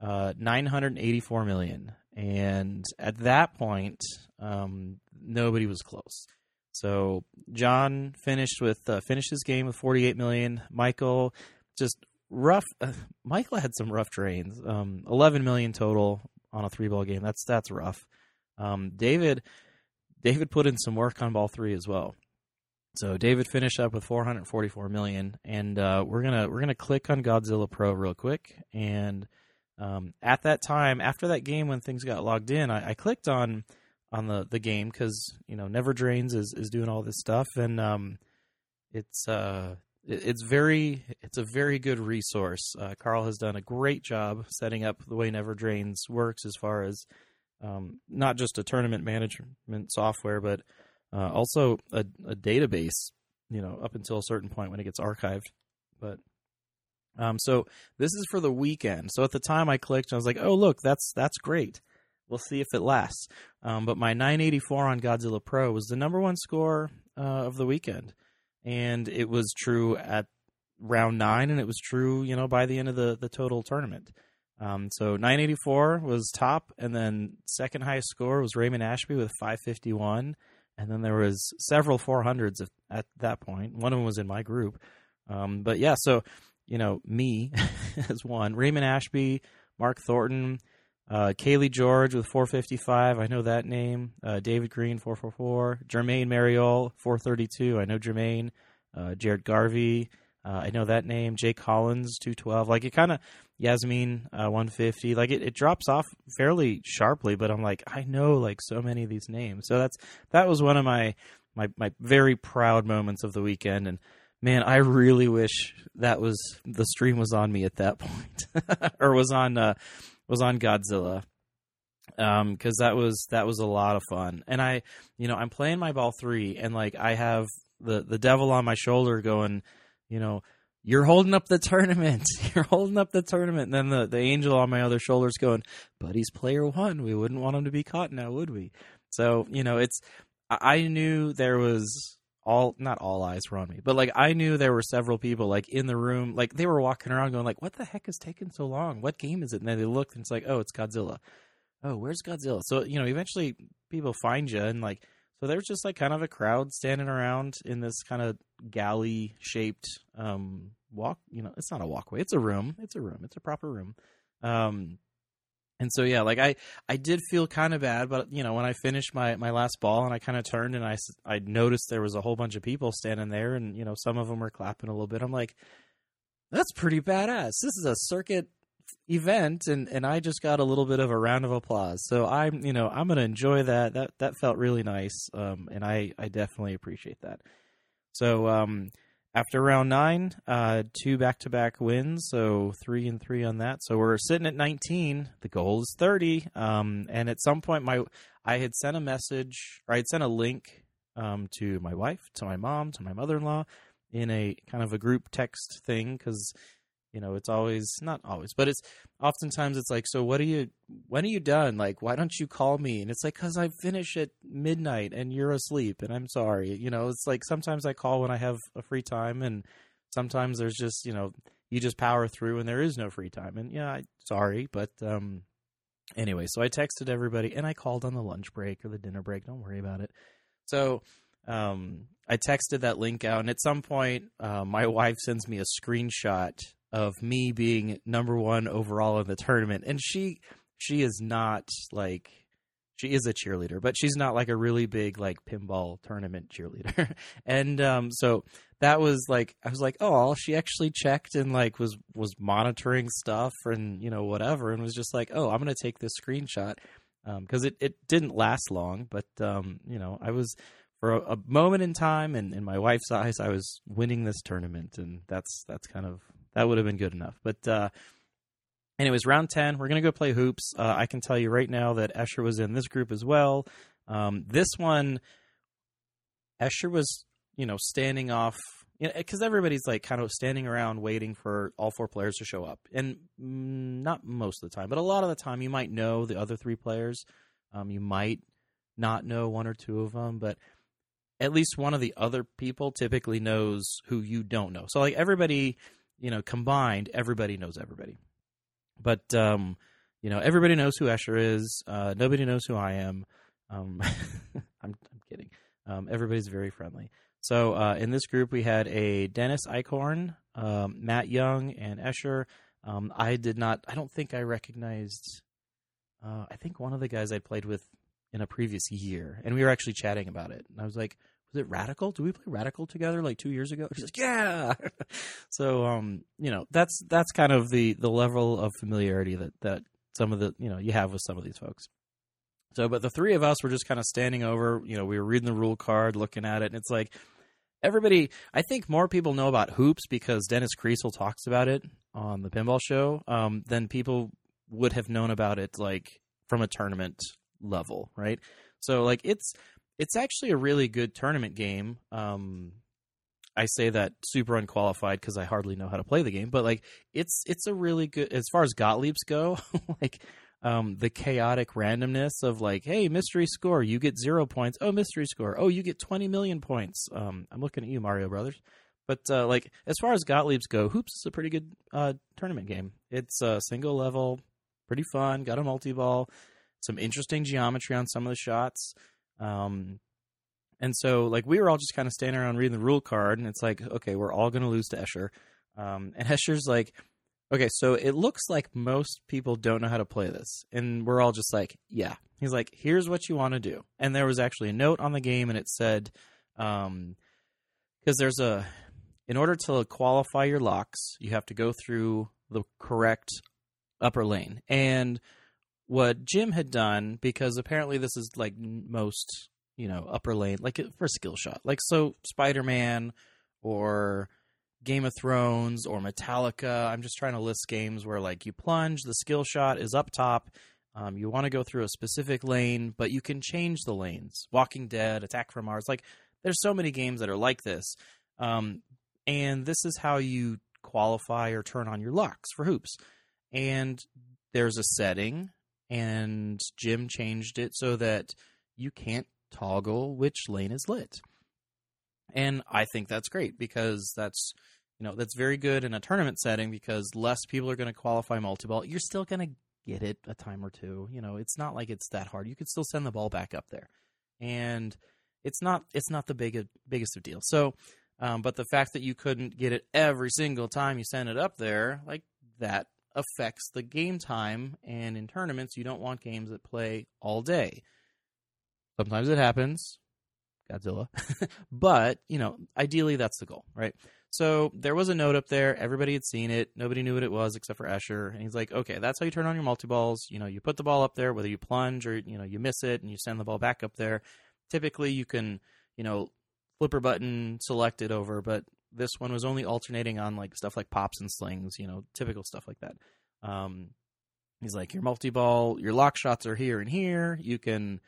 uh, 984 million, and at that point, um, nobody was close. So John finished with uh, finished his game with 48 million. Michael just rough. Uh, Michael had some rough drains. Um, Eleven million total on a three ball game. That's that's rough. Um, David David put in some work on ball three as well. So David finished up with 444 million, and uh, we're gonna we're gonna click on Godzilla Pro real quick. And um, at that time, after that game, when things got logged in, I, I clicked on on the the game because you know Never Drains is is doing all this stuff, and um, it's uh it's very it's a very good resource. Uh, Carl has done a great job setting up the way Never Drains works as far as um, not just a tournament management software, but uh, also a, a, database. You know, up until a certain point when it gets archived. But um, so this is for the weekend. So at the time I clicked, I was like, oh look, that's that's great. We'll see if it lasts. Um, but my 984 on Godzilla Pro was the number one score uh, of the weekend, and it was true at round nine, and it was true, you know, by the end of the the total tournament. Um, so 984 was top, and then second highest score was Raymond Ashby with 551, and then there was several 400s at that point. One of them was in my group. Um, but yeah, so you know, me as one, Raymond Ashby, Mark Thornton, uh, Kaylee George with 455. I know that name. Uh, David Green 444. Jermaine Mariol 432. I know Jermaine. Uh, Jared Garvey. Uh, I know that name. Jay Collins 212. Like it kind of Yasmin uh, 150. Like it, it drops off fairly sharply, but I'm like I know like so many of these names. So that's that was one of my my my very proud moments of the weekend and man, I really wish that was the stream was on me at that point, or was on uh, was on Godzilla, um, because that was that was a lot of fun. And I, you know, I'm playing my ball three, and like I have the the devil on my shoulder going, you know, you're holding up the tournament. You're holding up the tournament. And then the, the angel on my other shoulder's going, but he's player one. We wouldn't want him to be caught now, would we? So, you know, it's, I knew there was all, not all eyes were on me, but like I knew there were several people like in the room, like they were walking around going like, what the heck is taking so long? What game is it? And then they looked and it's like, oh, it's Godzilla. Oh, where's Godzilla? So, you know, eventually people find you and like, so there's just like kind of a crowd standing around in this kind of galley shaped um, walk. You know, it's not a walkway; it's a room. It's a room. It's a proper room. Um, and so yeah, like I I did feel kind of bad, but you know when I finished my my last ball and I kind of turned and I I noticed there was a whole bunch of people standing there, and you know some of them were clapping a little bit. I'm like, that's pretty badass. This is a circuit event and and I just got a little bit of a round of applause. So I'm, you know, I'm to enjoy that. That that felt really nice. Um and I I definitely appreciate that. So um after round 9, uh two back-to-back wins, so 3 and 3 on that. So we're sitting at 19. The goal is 30. Um and at some point my I had sent a message or I had sent a link um to my wife, to my mom, to my mother-in-law in a kind of a group text thing cuz you know it's always not always but it's oftentimes it's like so what are you when are you done? Like why don't you call me? And it's like because i finish at midnight and you're asleep and i'm sorry you know it's like sometimes i call when i have a free time and sometimes there's just you know you just power through and there is no free time and yeah I, sorry but um anyway so i texted everybody and i called on the lunch break or the dinner break don't worry about it. So um I texted that link out, and at some point, uh, my wife sends me a screenshot of me being number one overall in the tournament, and she she is not like she is a cheerleader, but she's not like a really big like pinball tournament cheerleader. and um, so that was like I was like, oh, she actually checked and like was was monitoring stuff and you know whatever, and was just like, oh, I'm gonna take this screenshot because um, it it didn't last long, but um, you know I was for a, a moment in time and in my wife's eyes, I was winning this tournament, and that's that's kind of that would have been good enough. But uh, anyways, round ten, we're gonna go play hoops. Uh, I can tell you right now that Escher was in this group as well. Um, this one, Escher was, you know, standing off because you know, everybody's like kind of standing around waiting for all four players to show up, and mm, not most of the time, but a lot of the time, you might know the other three players. Um, you might not know one or two of them, but at least one of the other people typically knows who you don't know. So like everybody you know, combined, everybody knows everybody. But um, you know, everybody knows who Escher is. Uh, nobody knows who I am. Um, I'm, I'm, kidding. Um, everybody's very friendly. So uh, in this group, we had a Dennis Eichhorn, um, Matt Young, and Escher. Um, I did not. I don't think I recognized. Uh, I think one of the guys I played with in a previous year, and we were actually chatting about it. And I was like, was it Radical? Do we play Radical together like two years ago? She's like, yeah. so um, you know, that's that's kind of the the level of familiarity that that some of the you know you have with some of these folks. So, but the three of us were just kind of standing over. You know, we were reading the rule card, looking at it, and it's like everybody. I think more people know about hoops because Dennis Kriesel talks about it on the Pinball Show um, than people would have known about it like from a tournament level, right? So, like it's it's actually a really good tournament game. Um, I say that super unqualified because I hardly know how to play the game, but like it's it's a really good as far as Gottliebs go. like um, the chaotic randomness of like, hey, mystery score, you get zero points. Oh, mystery score, oh, you get twenty million points. Um, I'm looking at you, Mario Brothers. But uh, like as far as Gottliebs go, Hoops is a pretty good uh, tournament game. It's a uh, single level, pretty fun. Got a multi ball, some interesting geometry on some of the shots. Um, and so, like, we were all just kind of standing around reading the rule card, and it's like, okay, we're all going to lose to Escher. Um, and Escher's like, okay, so it looks like most people don't know how to play this. And we're all just like, yeah. He's like, here's what you want to do. And there was actually a note on the game, and it said, um, because there's a, in order to qualify your locks, you have to go through the correct upper lane. And what Jim had done, because apparently this is like most you know upper lane like for skill shot. Like so spider-man or game of thrones or metallica i'm just trying to list games where like you plunge the skill shot is up top um, you want to go through a specific lane but you can change the lanes. Walking dead attack from mars like there's so many games that are like this um, and this is how you qualify or turn on your locks for hoops. And there's a setting and jim changed it so that you can't toggle which lane is lit. And I think that's great because that's you know that's very good in a tournament setting because less people are going to qualify multi-ball. You're still going to get it a time or two. You know, it's not like it's that hard. You could still send the ball back up there, and it's not it's not the big biggest of deal. So, um, but the fact that you couldn't get it every single time you send it up there, like that affects the game time. And in tournaments, you don't want games that play all day. Sometimes it happens, Godzilla. but, you know, ideally that's the goal, right? So there was a note up there. Everybody had seen it. Nobody knew what it was except for Escher. And he's like, okay, that's how you turn on your multi balls. You know, you put the ball up there, whether you plunge or, you know, you miss it and you send the ball back up there. Typically you can, you know, flipper button select it over, but this one was only alternating on like stuff like pops and slings, you know, typical stuff like that. Um, he's like, your multi ball, your lock shots are here and here. You can,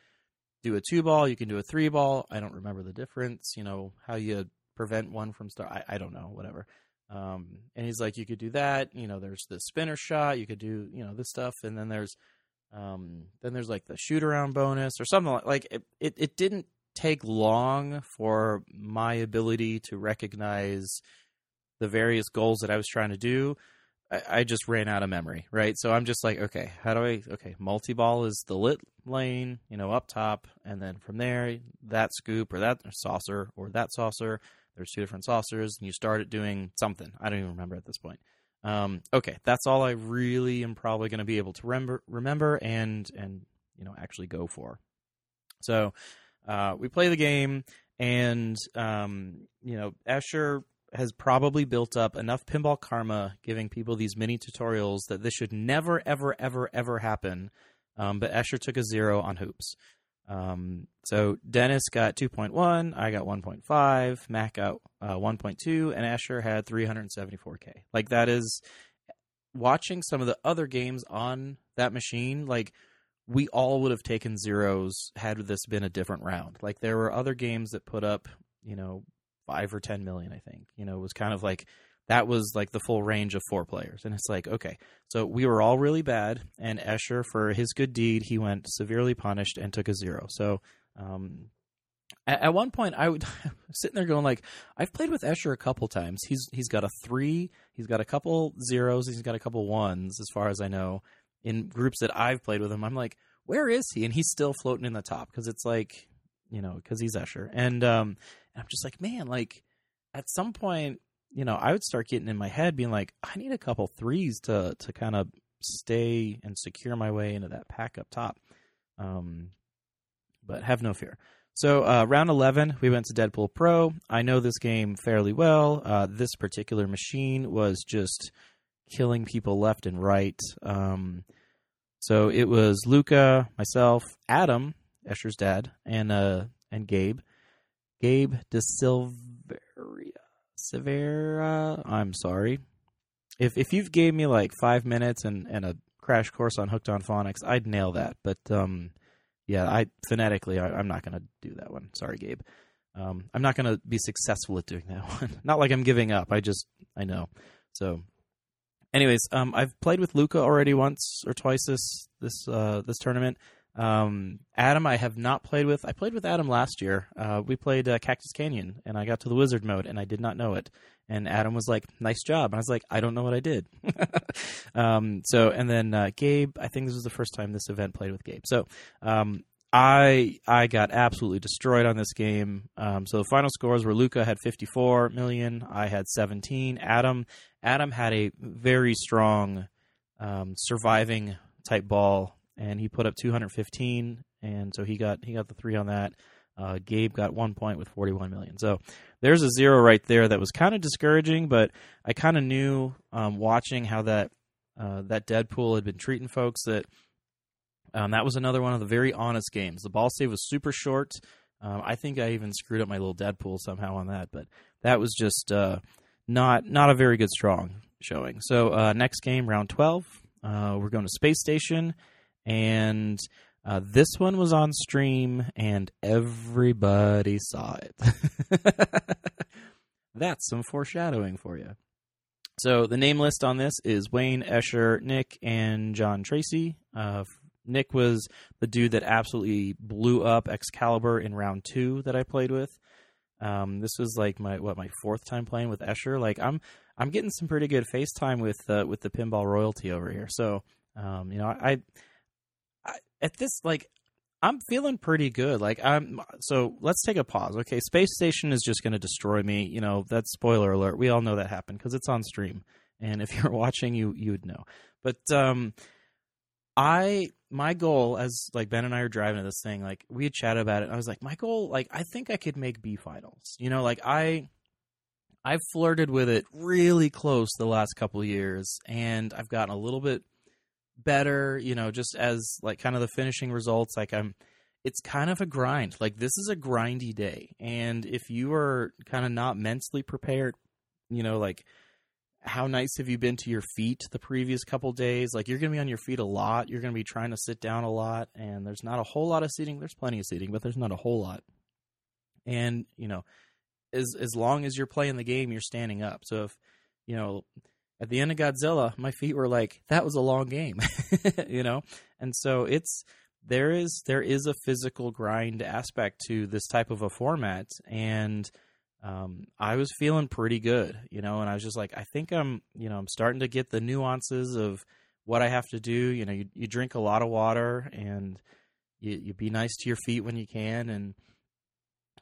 do a two ball, you can do a three ball. I don't remember the difference. You know how you prevent one from start. I, I don't know, whatever. Um, and he's like, you could do that. You know, there's the spinner shot. You could do you know this stuff, and then there's um, then there's like the shoot around bonus or something like. Like it, it, it didn't take long for my ability to recognize the various goals that I was trying to do. I, I just ran out of memory, right? So I'm just like, okay, how do I? Okay, multi ball is the lit lane, you know, up top, and then from there, that scoop or that saucer or that saucer. There's two different saucers, and you start it doing something. I don't even remember at this point. Um, okay, that's all I really am probably going to be able to remember, remember, and and you know actually go for. So uh, we play the game, and um, you know Escher has probably built up enough pinball karma giving people these mini tutorials that this should never, ever, ever, ever happen. Um, but Escher took a zero on hoops. Um, so Dennis got 2.1, I got 1.5, Mac got uh, 1.2, and Escher had 374k. Like that is watching some of the other games on that machine. Like we all would have taken zeros had this been a different round. Like there were other games that put up, you know, five or ten million, I think. You know, it was kind of like that was like the full range of four players. And it's like, okay, so we were all really bad, and Escher, for his good deed, he went severely punished and took a zero. So, um, at, one point, I would sitting there going like, I've played with Escher a couple times. He's he's got a three, he's got a couple zeros, he's got a couple ones, as far as I know, in groups that I've played with him. I'm like, where is he? And he's still floating in the top because it's like, you know, because he's Escher, and um, and I'm just like, man, like at some point, you know, I would start getting in my head being like, I need a couple threes to to kind of stay and secure my way into that pack up top. Um, but have no fear. So uh, round eleven, we went to Deadpool Pro. I know this game fairly well. Uh, this particular machine was just killing people left and right. Um, so it was Luca, myself, Adam, Escher's dad, and uh, and Gabe. Gabe De Silveria. Severa. I'm sorry. If if you've gave me like five minutes and, and a crash course on Hooked on Phonics, I'd nail that. But um, yeah, I phonetically I, am not gonna do that one. Sorry, Gabe. Um, I'm not gonna be successful at doing that one. not like I'm giving up. I just I know. So, anyways, um, I've played with Luca already once or twice this this uh, this tournament. Um, Adam, I have not played with. I played with Adam last year. Uh, we played uh, Cactus Canyon, and I got to the wizard mode, and I did not know it. And Adam was like, "Nice job," and I was like, "I don't know what I did." um, so, and then uh, Gabe, I think this was the first time this event played with Gabe. So, um, I I got absolutely destroyed on this game. Um, so the final scores were Luca had 54 million, I had 17. Adam Adam had a very strong um, surviving type ball and he put up 215, and so he got he got the three on that. Uh, Gabe got one point with 41 million. So there's a zero right there that was kind of discouraging, but I kind of knew um, watching how that uh, that Deadpool had been treating folks that um, that was another one of the very honest games. The ball save was super short. Um, I think I even screwed up my little Deadpool somehow on that, but that was just uh, not not a very good strong showing. So uh, next game, round 12, uh, we're going to Space Station and uh, this one was on stream, and everybody saw it. That's some foreshadowing for you. So the name list on this is Wayne, Escher, Nick, and John Tracy. Nick was the dude that absolutely blew up Excalibur in round two that I played with. Um, this was like my what my fourth time playing with Escher. Like I'm I'm getting some pretty good FaceTime with uh, with the pinball royalty over here. So um, you know I at this like I'm feeling pretty good. Like I'm so let's take a pause. Okay, Space Station is just going to destroy me. You know, that's spoiler alert. We all know that happened because it's on stream. And if you're watching, you you would know. But um I my goal as like Ben and I are driving to this thing, like we had chatted about it. I was like, my goal, like I think I could make B finals. You know, like I I've flirted with it really close the last couple years, and I've gotten a little bit better, you know, just as like kind of the finishing results. Like I'm, it's kind of a grind. Like this is a grindy day, and if you are kind of not mentally prepared, you know, like how nice have you been to your feet the previous couple days? Like you're going to be on your feet a lot. You're going to be trying to sit down a lot, and there's not a whole lot of seating. There's plenty of seating, but there's not a whole lot. And you know, as as long as you're playing the game, you're standing up. So if you know at the end of Godzilla, my feet were like, that was a long game, you know? And so it's, there is, there is a physical grind aspect to this type of a format. And, um, I was feeling pretty good, you know, and I was just like, I think I'm, you know, I'm starting to get the nuances of what I have to do. You know, you, you drink a lot of water and you, you be nice to your feet when you can. And,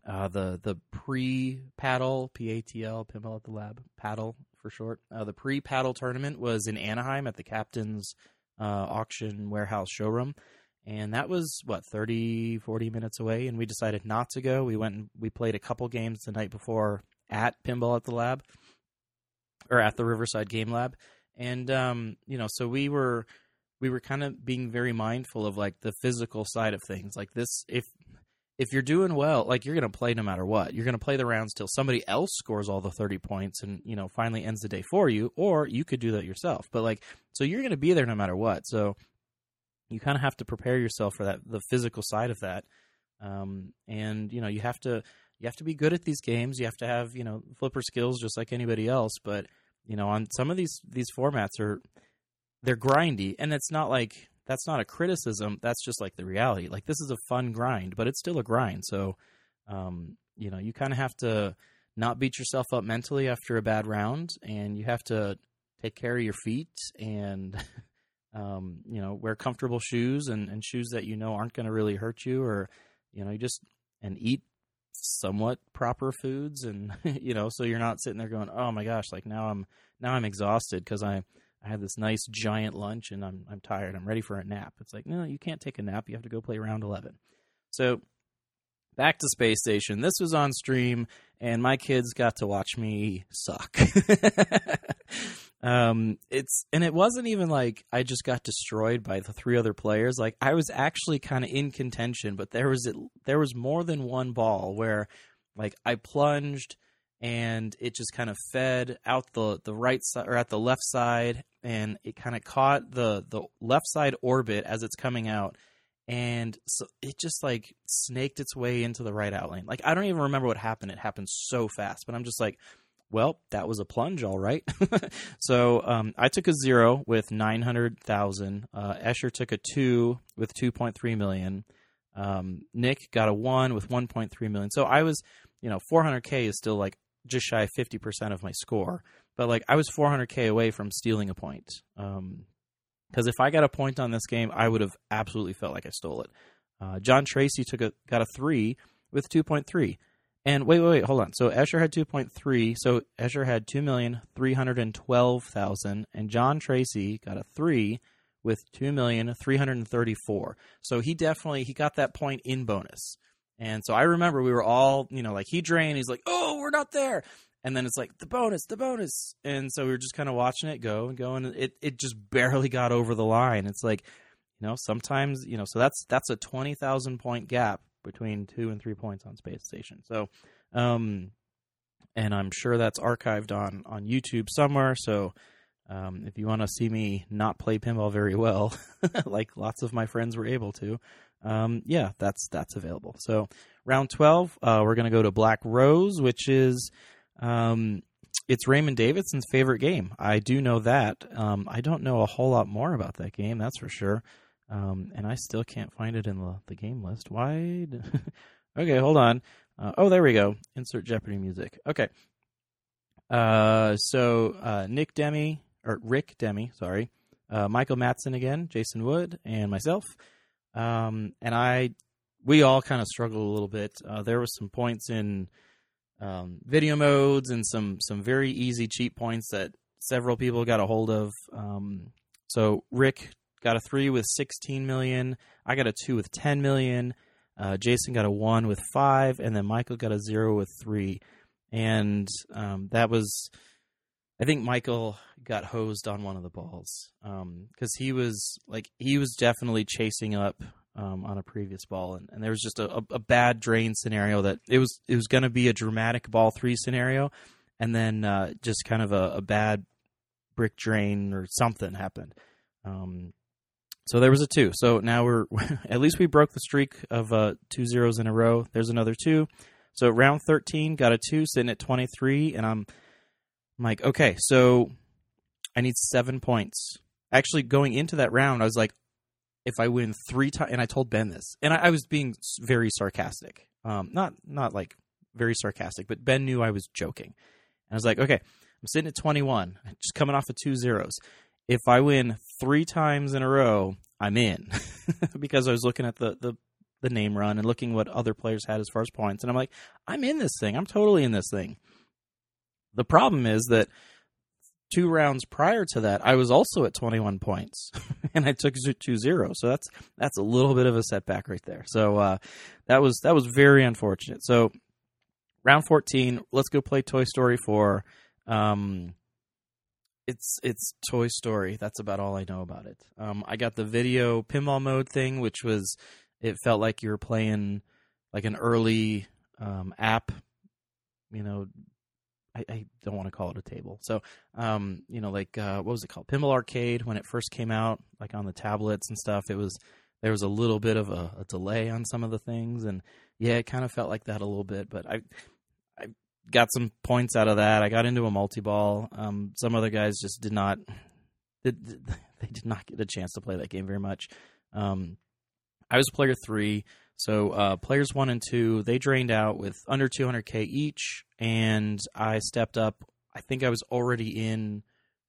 uh, the the pre paddle P A T L pinball at the lab paddle for short. Uh, the pre paddle tournament was in Anaheim at the Captain's uh, Auction Warehouse showroom. And that was, what, 30, 40 minutes away. And we decided not to go. We went and we played a couple games the night before at Pinball at the Lab or at the Riverside Game Lab. And, um, you know, so we were we were kind of being very mindful of like the physical side of things like this if if you're doing well, like you're going to play no matter what. You're going to play the rounds till somebody else scores all the 30 points and, you know, finally ends the day for you, or you could do that yourself. But like, so you're going to be there no matter what. So you kind of have to prepare yourself for that, the physical side of that. Um, and, you know, you have to, you have to be good at these games. You have to have, you know, flipper skills just like anybody else. But, you know, on some of these, these formats are, they're grindy and it's not like, that's not a criticism. That's just like the reality. Like this is a fun grind, but it's still a grind. So, um, you know, you kind of have to not beat yourself up mentally after a bad round, and you have to take care of your feet and, um, you know, wear comfortable shoes and, and shoes that you know aren't going to really hurt you, or you know, you just and eat somewhat proper foods, and you know, so you're not sitting there going, oh my gosh, like now I'm now I'm exhausted because I I had this nice giant lunch and I'm I'm tired. I'm ready for a nap. It's like, no, you can't take a nap. You have to go play round 11. So back to Space Station. This was on stream, and my kids got to watch me suck. um, it's and it wasn't even like I just got destroyed by the three other players. Like I was actually kind of in contention, but there was there was more than one ball where like I plunged and it just kind of fed out the the right side or at the left side and it kind of caught the the left side orbit as it's coming out and so it just like snaked its way into the right out lane. Like I don't even remember what happened. It happened so fast, but I'm just like, well, that was a plunge, all right. so um, I took a zero with nine hundred thousand. Uh, Escher took a two with two point three million. Um, Nick got a one with one point three million. So I was, you know, four hundred k is still like just shy of fifty percent of my score, but like I was four hundred k away from stealing a point. Um, because if I got a point on this game, I would have absolutely felt like I stole it. Uh, John Tracy took a got a three with two point three. And wait, wait, wait, hold on. So Escher had 2.3. So Escher had 2,312,000. And John Tracy got a 3 with 2,334. So he definitely, he got that point in bonus. And so I remember we were all, you know, like he drained. He's like, oh, we're not there and then it's like the bonus, the bonus, and so we were just kind of watching it go and go, and it it just barely got over the line. It's like, you know, sometimes you know, so that's that's a twenty thousand point gap between two and three points on Space Station. So, um, and I'm sure that's archived on on YouTube somewhere. So. Um, if you want to see me not play pinball very well, like lots of my friends were able to, um, yeah, that's that's available. So round twelve, uh, we're gonna go to Black Rose, which is um, it's Raymond Davidson's favorite game. I do know that. Um, I don't know a whole lot more about that game, that's for sure. Um, and I still can't find it in the, the game list. Why? okay, hold on. Uh, oh, there we go. Insert Jeopardy music. Okay. Uh, so uh, Nick Demi or Rick Demi, sorry, uh, Michael Matson again, Jason Wood, and myself. Um, and I, we all kind of struggled a little bit. Uh, there was some points in um, video modes and some some very easy cheat points that several people got a hold of. Um, so Rick got a three with 16 million. I got a two with 10 million. Uh, Jason got a one with five, and then Michael got a zero with three. And um, that was, I think Michael got hosed on one of the balls because um, he was like he was definitely chasing up um, on a previous ball, and, and there was just a, a, bad drain scenario that it was it was going to be a dramatic ball three scenario, and then uh, just kind of a, a, bad brick drain or something happened. So there was a two. So now we're at least we broke the streak of uh, two zeros in a row. There's another two. So round 13 got a two, sitting at 23, and I'm, I'm like, okay, so I need seven points. Actually, going into that round, I was like, if I win three times, and I told Ben this, and I, I was being very sarcastic, um, not not like very sarcastic, but Ben knew I was joking. And I was like, okay, I'm sitting at 21, just coming off of two zeros. If I win three times in a row, I'm in, because I was looking at the the the name run and looking what other players had as far as points, and I'm like, I'm in this thing. I'm totally in this thing. The problem is that two rounds prior to that, I was also at 21 points, and I took two zero. So that's that's a little bit of a setback right there. So uh, that was that was very unfortunate. So round 14, let's go play Toy Story 4. Um, it's it's Toy Story. That's about all I know about it. Um, I got the video pinball mode thing, which was it felt like you were playing like an early um, app, you know, I, I don't want to call it a table. So, um, you know, like uh, what was it called? Pinball Arcade when it first came out, like on the tablets and stuff. It was there was a little bit of a, a delay on some of the things, and yeah, it kind of felt like that a little bit. But I, I got some points out of that. I got into a multi ball. Um, some other guys just did not. Did, they did not get a chance to play that game very much. Um, I was player three. So uh, players one and two, they drained out with under 200k each, and I stepped up. I think I was already in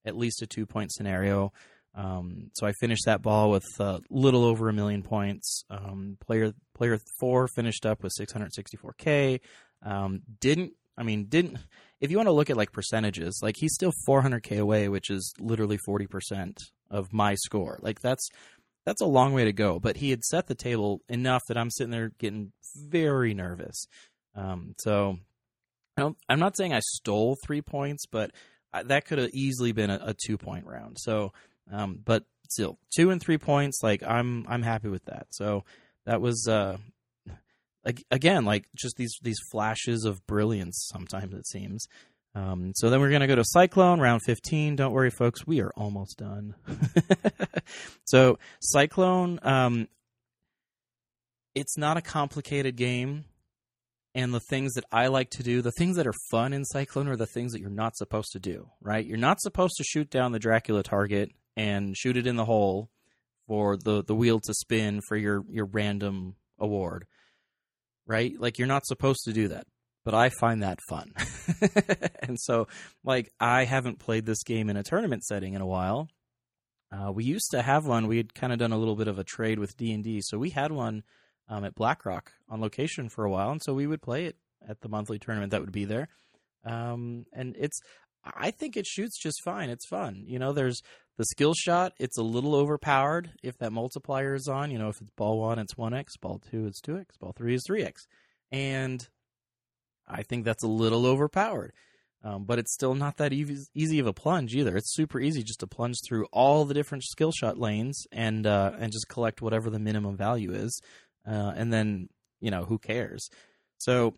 at least a two point scenario. Um, so I finished that ball with a little over a million points. Um, player player four finished up with 664k. Um, didn't I mean didn't if you want to look at like percentages, like he's still 400k away, which is literally 40% of my score. Like that's that's a long way to go. But he had set the table enough that I'm sitting there getting very nervous. Um, so I am not saying I stole three points, but that could have easily been a, a two point round. So, um, but still, two and three points, like I'm I'm happy with that. So that was uh, again like just these these flashes of brilliance. Sometimes it seems. Um, so then we're going to go to Cyclone, round 15. Don't worry, folks, we are almost done. so, Cyclone, um, it's not a complicated game. And the things that I like to do, the things that are fun in Cyclone are the things that you're not supposed to do, right? You're not supposed to shoot down the Dracula target and shoot it in the hole for the, the wheel to spin for your, your random award, right? Like, you're not supposed to do that but I find that fun. and so, like, I haven't played this game in a tournament setting in a while. Uh, we used to have one. We had kind of done a little bit of a trade with D and D, so we had one um, at BlackRock on location for a while, and so we would play it at the monthly tournament that would be there. Um, and it's, I think it shoots just fine. It's fun. You know, there's the skill shot. It's a little overpowered if that multiplier is on. You know, if it's ball one, it's one x. Ball two, it's two x. Ball three is three x. And I think that's a little overpowered. Um, but it's still not that easy, easy of a plunge either. It's super easy just to plunge through all the different skill shot lanes and uh, and just collect whatever the minimum value is, uh, and then you know who cares. So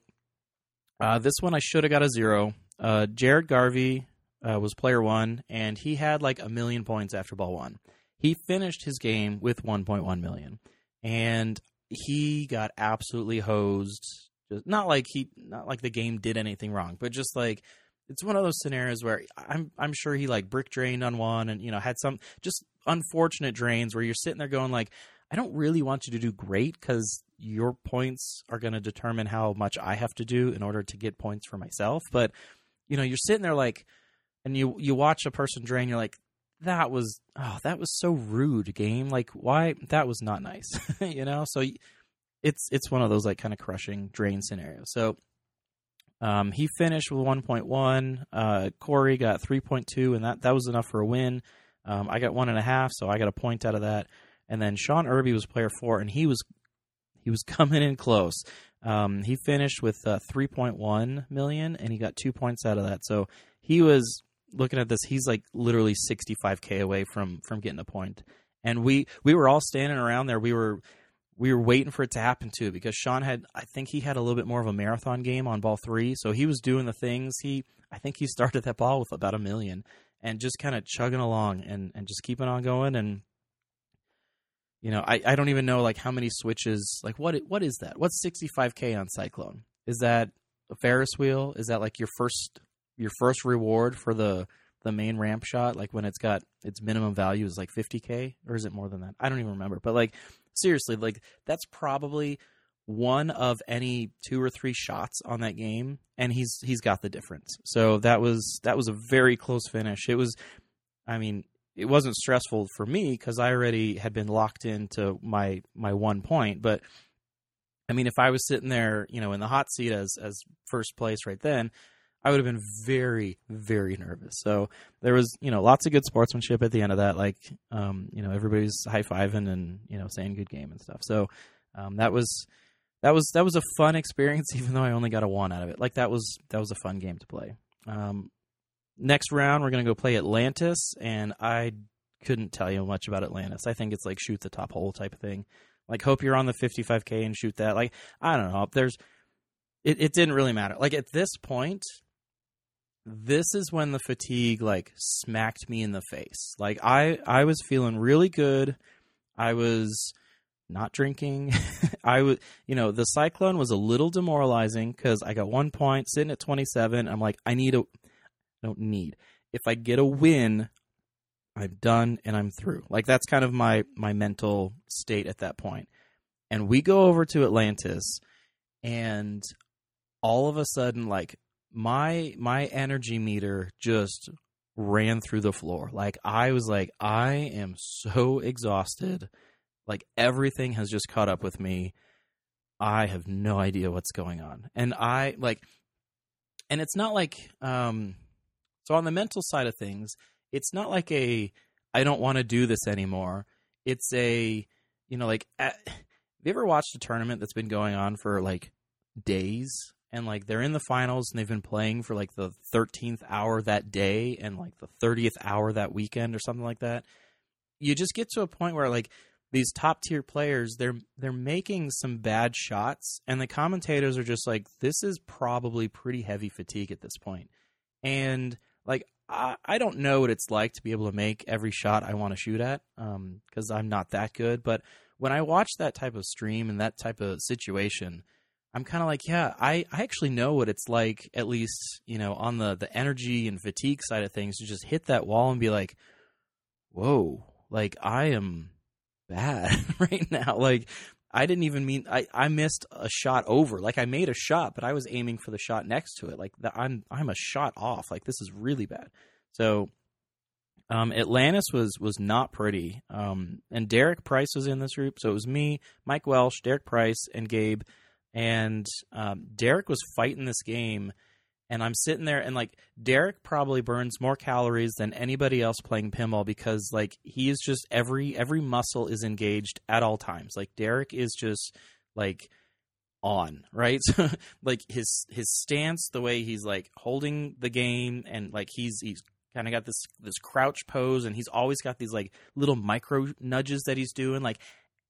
uh, this one I should have got a zero. Uh, Jared Garvey uh, was player one, and he had like a million points after ball one. He finished his game with 1.1 million, and he got absolutely hosed just not like he, not like the game did anything wrong, but just like it's one of those scenarios where I'm I'm sure he like brick drained on one and you know had some just unfortunate drains where you're sitting there going like I don't really want you to do great because your points are going to determine how much I have to do in order to get points for myself. But you know, you're sitting there like, and you you watch a person drain, you're like, that was oh, that was so rude, game. Like, why that was not nice, you know. So it's it's one of those like kind of crushing drain scenarios. So um, he finished with 1.1. Uh, Corey got 3.2, and that that was enough for a win. Um, I got one and a half, so I got a point out of that. And then Sean Irby was player four, and he was he was coming in close. Um, he finished with uh, 3.1 million, and he got two points out of that. So he was looking at this. He's like literally 65k away from from getting a point. And we we were all standing around there. We were we were waiting for it to happen too because Sean had I think he had a little bit more of a marathon game on ball 3 so he was doing the things he I think he started that ball with about a million and just kind of chugging along and and just keeping on going and you know I I don't even know like how many switches like what what is that what's 65k on Cyclone is that a Ferris wheel is that like your first your first reward for the the main ramp shot like when it's got its minimum value is like 50k or is it more than that i don't even remember but like seriously, like that's probably one of any two or three shots on that game, and he's he's got the difference. So that was that was a very close finish. It was, I mean, it wasn't stressful for me because I already had been locked into my my one point. But I mean, if I was sitting there, you know, in the hot seat as as first place right then, I would have been very, very nervous. So there was, you know, lots of good sportsmanship at the end of that. Like, um, you know, everybody's high fiving and you know saying good game and stuff. So um, that was that was that was a fun experience, even though I only got a one out of it. Like that was that was a fun game to play. Um, next round, we're gonna go play Atlantis, and I couldn't tell you much about Atlantis. I think it's like shoot the top hole type of thing. Like hope you're on the 55k and shoot that. Like I don't know. There's it, it didn't really matter. Like at this point, this is when the fatigue like smacked me in the face. Like I I was feeling really good. I was not drinking. I was, you know, the cyclone was a little demoralizing because I got one point sitting at 27. I'm like, I need a, I don't need. If I get a win, I'm done and I'm through. Like that's kind of my my mental state at that point. And we go over to Atlantis, and all of a sudden, like my my energy meter just ran through the floor. Like I was like, I am so exhausted. Like everything has just caught up with me. I have no idea what's going on. And I like and it's not like um so on the mental side of things, it's not like a I don't want to do this anymore. it's a you know like at, have you ever watched a tournament that's been going on for like days and like they're in the finals and they've been playing for like the 13th hour that day and like the 30th hour that weekend or something like that you just get to a point where like these top tier players they're they're making some bad shots and the commentators are just like this is probably pretty heavy fatigue at this point. and like I, I don't know what it's like to be able to make every shot I want to shoot at because um, I'm not that good but when I watch that type of stream and that type of situation I'm kind of like yeah I, I actually know what it's like at least you know on the the energy and fatigue side of things to just hit that wall and be like whoa like I am bad right now. Like I didn't even mean I, I missed a shot over. Like I made a shot, but I was aiming for the shot next to it. Like the, I'm I'm a shot off. Like this is really bad. So um, Atlantis was was not pretty. Um, and Derek Price was in this group, so it was me, Mike Welsh, Derek Price, and Gabe. And um, Derek was fighting this game and I'm sitting there and like Derek probably burns more calories than anybody else playing pinball because like he is just every every muscle is engaged at all times. Like Derek is just like on, right? So like his his stance, the way he's like holding the game and like he's he's kind of got this this crouch pose and he's always got these like little micro nudges that he's doing like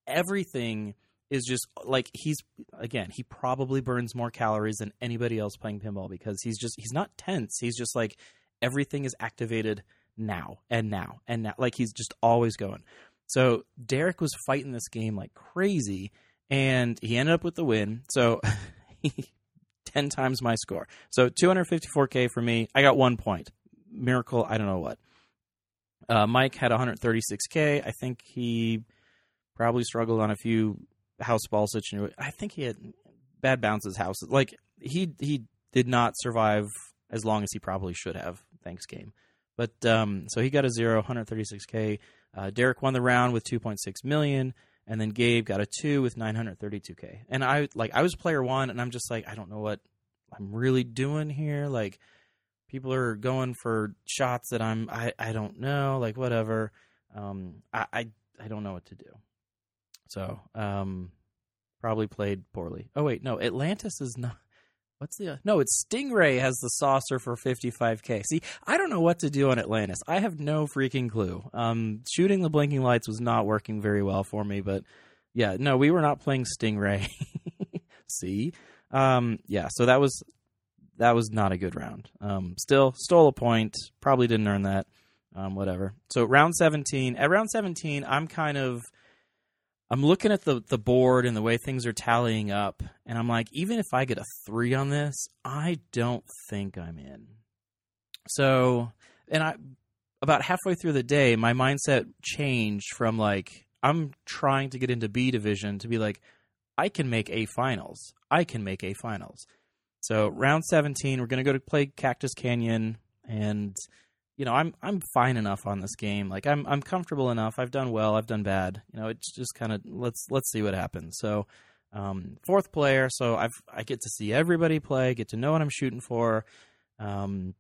everything is just like he's again he probably burns more calories than anybody else playing pinball because he's just he's not tense. He's just like everything is activated now and now and now. Like he's just always going. So derek was fighting this game like crazy and he ended up with the win. So 10 times my score. So 254k for me. I got one point. Miracle i don't know what. Uh, mike had 136k i think he probably struggled on a few house ball situation. I think he had bad bounces houses. Like he he did not survive as long as he probably should have. Thanks game. But um, so he got a zero, 136k. Uh, Derek won the round with 2.6 million, and then Gabe got a two with 932k. And I like I was player one, and I'm just like I don't know what I'm really doing here. Like people are going for shots that I'm I I don't know. Like whatever. Um, I I, I don't know what to do. So, um, probably played poorly. Oh wait, no, Atlantis is not. What's the? No, it's Stingray has the saucer for 55k. See, I don't know what to do on Atlantis. I have no freaking clue. Um, shooting the blinking lights was not working very well for me, but yeah, no, we were not playing Stingray. See, um, yeah, so that was that was not a good round. Um, still stole a point. Probably didn't earn that. Um, whatever. So round 17. At round 17, I'm kind of I'm looking at the the board and the way things are tallying up, and I'm like, even if I get a three on this, I don't think I'm in. So, and I about halfway through the day, my mindset changed from like I'm trying to get into B division to be like, I can make A finals. I can make A finals. So round 17, we're gonna go to play Cactus Canyon, and you know, I'm I'm fine enough on this game. Like I'm I'm comfortable enough. I've done well. I've done bad. You know, it's just kind of let's let's see what happens. So, um, fourth player. So I've I get to see everybody play. Get to know what I'm shooting for. Um,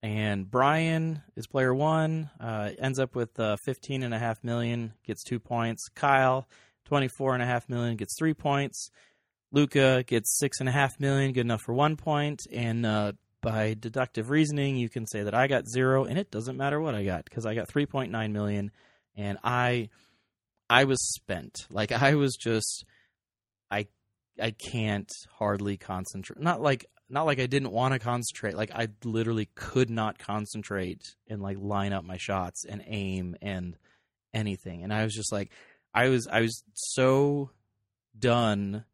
and Brian is player one. Uh, ends up with uh, 15 and a half million. Gets two points. Kyle, 24 and a half million. Gets three points. Luca gets six and a half million. Good enough for one point. And uh, by deductive reasoning, you can say that I got zero, and it doesn't matter what I got because I got 3.9 million, and I, I was spent. Like I was just, I, I can't hardly concentrate. Not like, not like I didn't want to concentrate. Like I literally could not concentrate and like line up my shots and aim and anything. And I was just like, I was, I was so done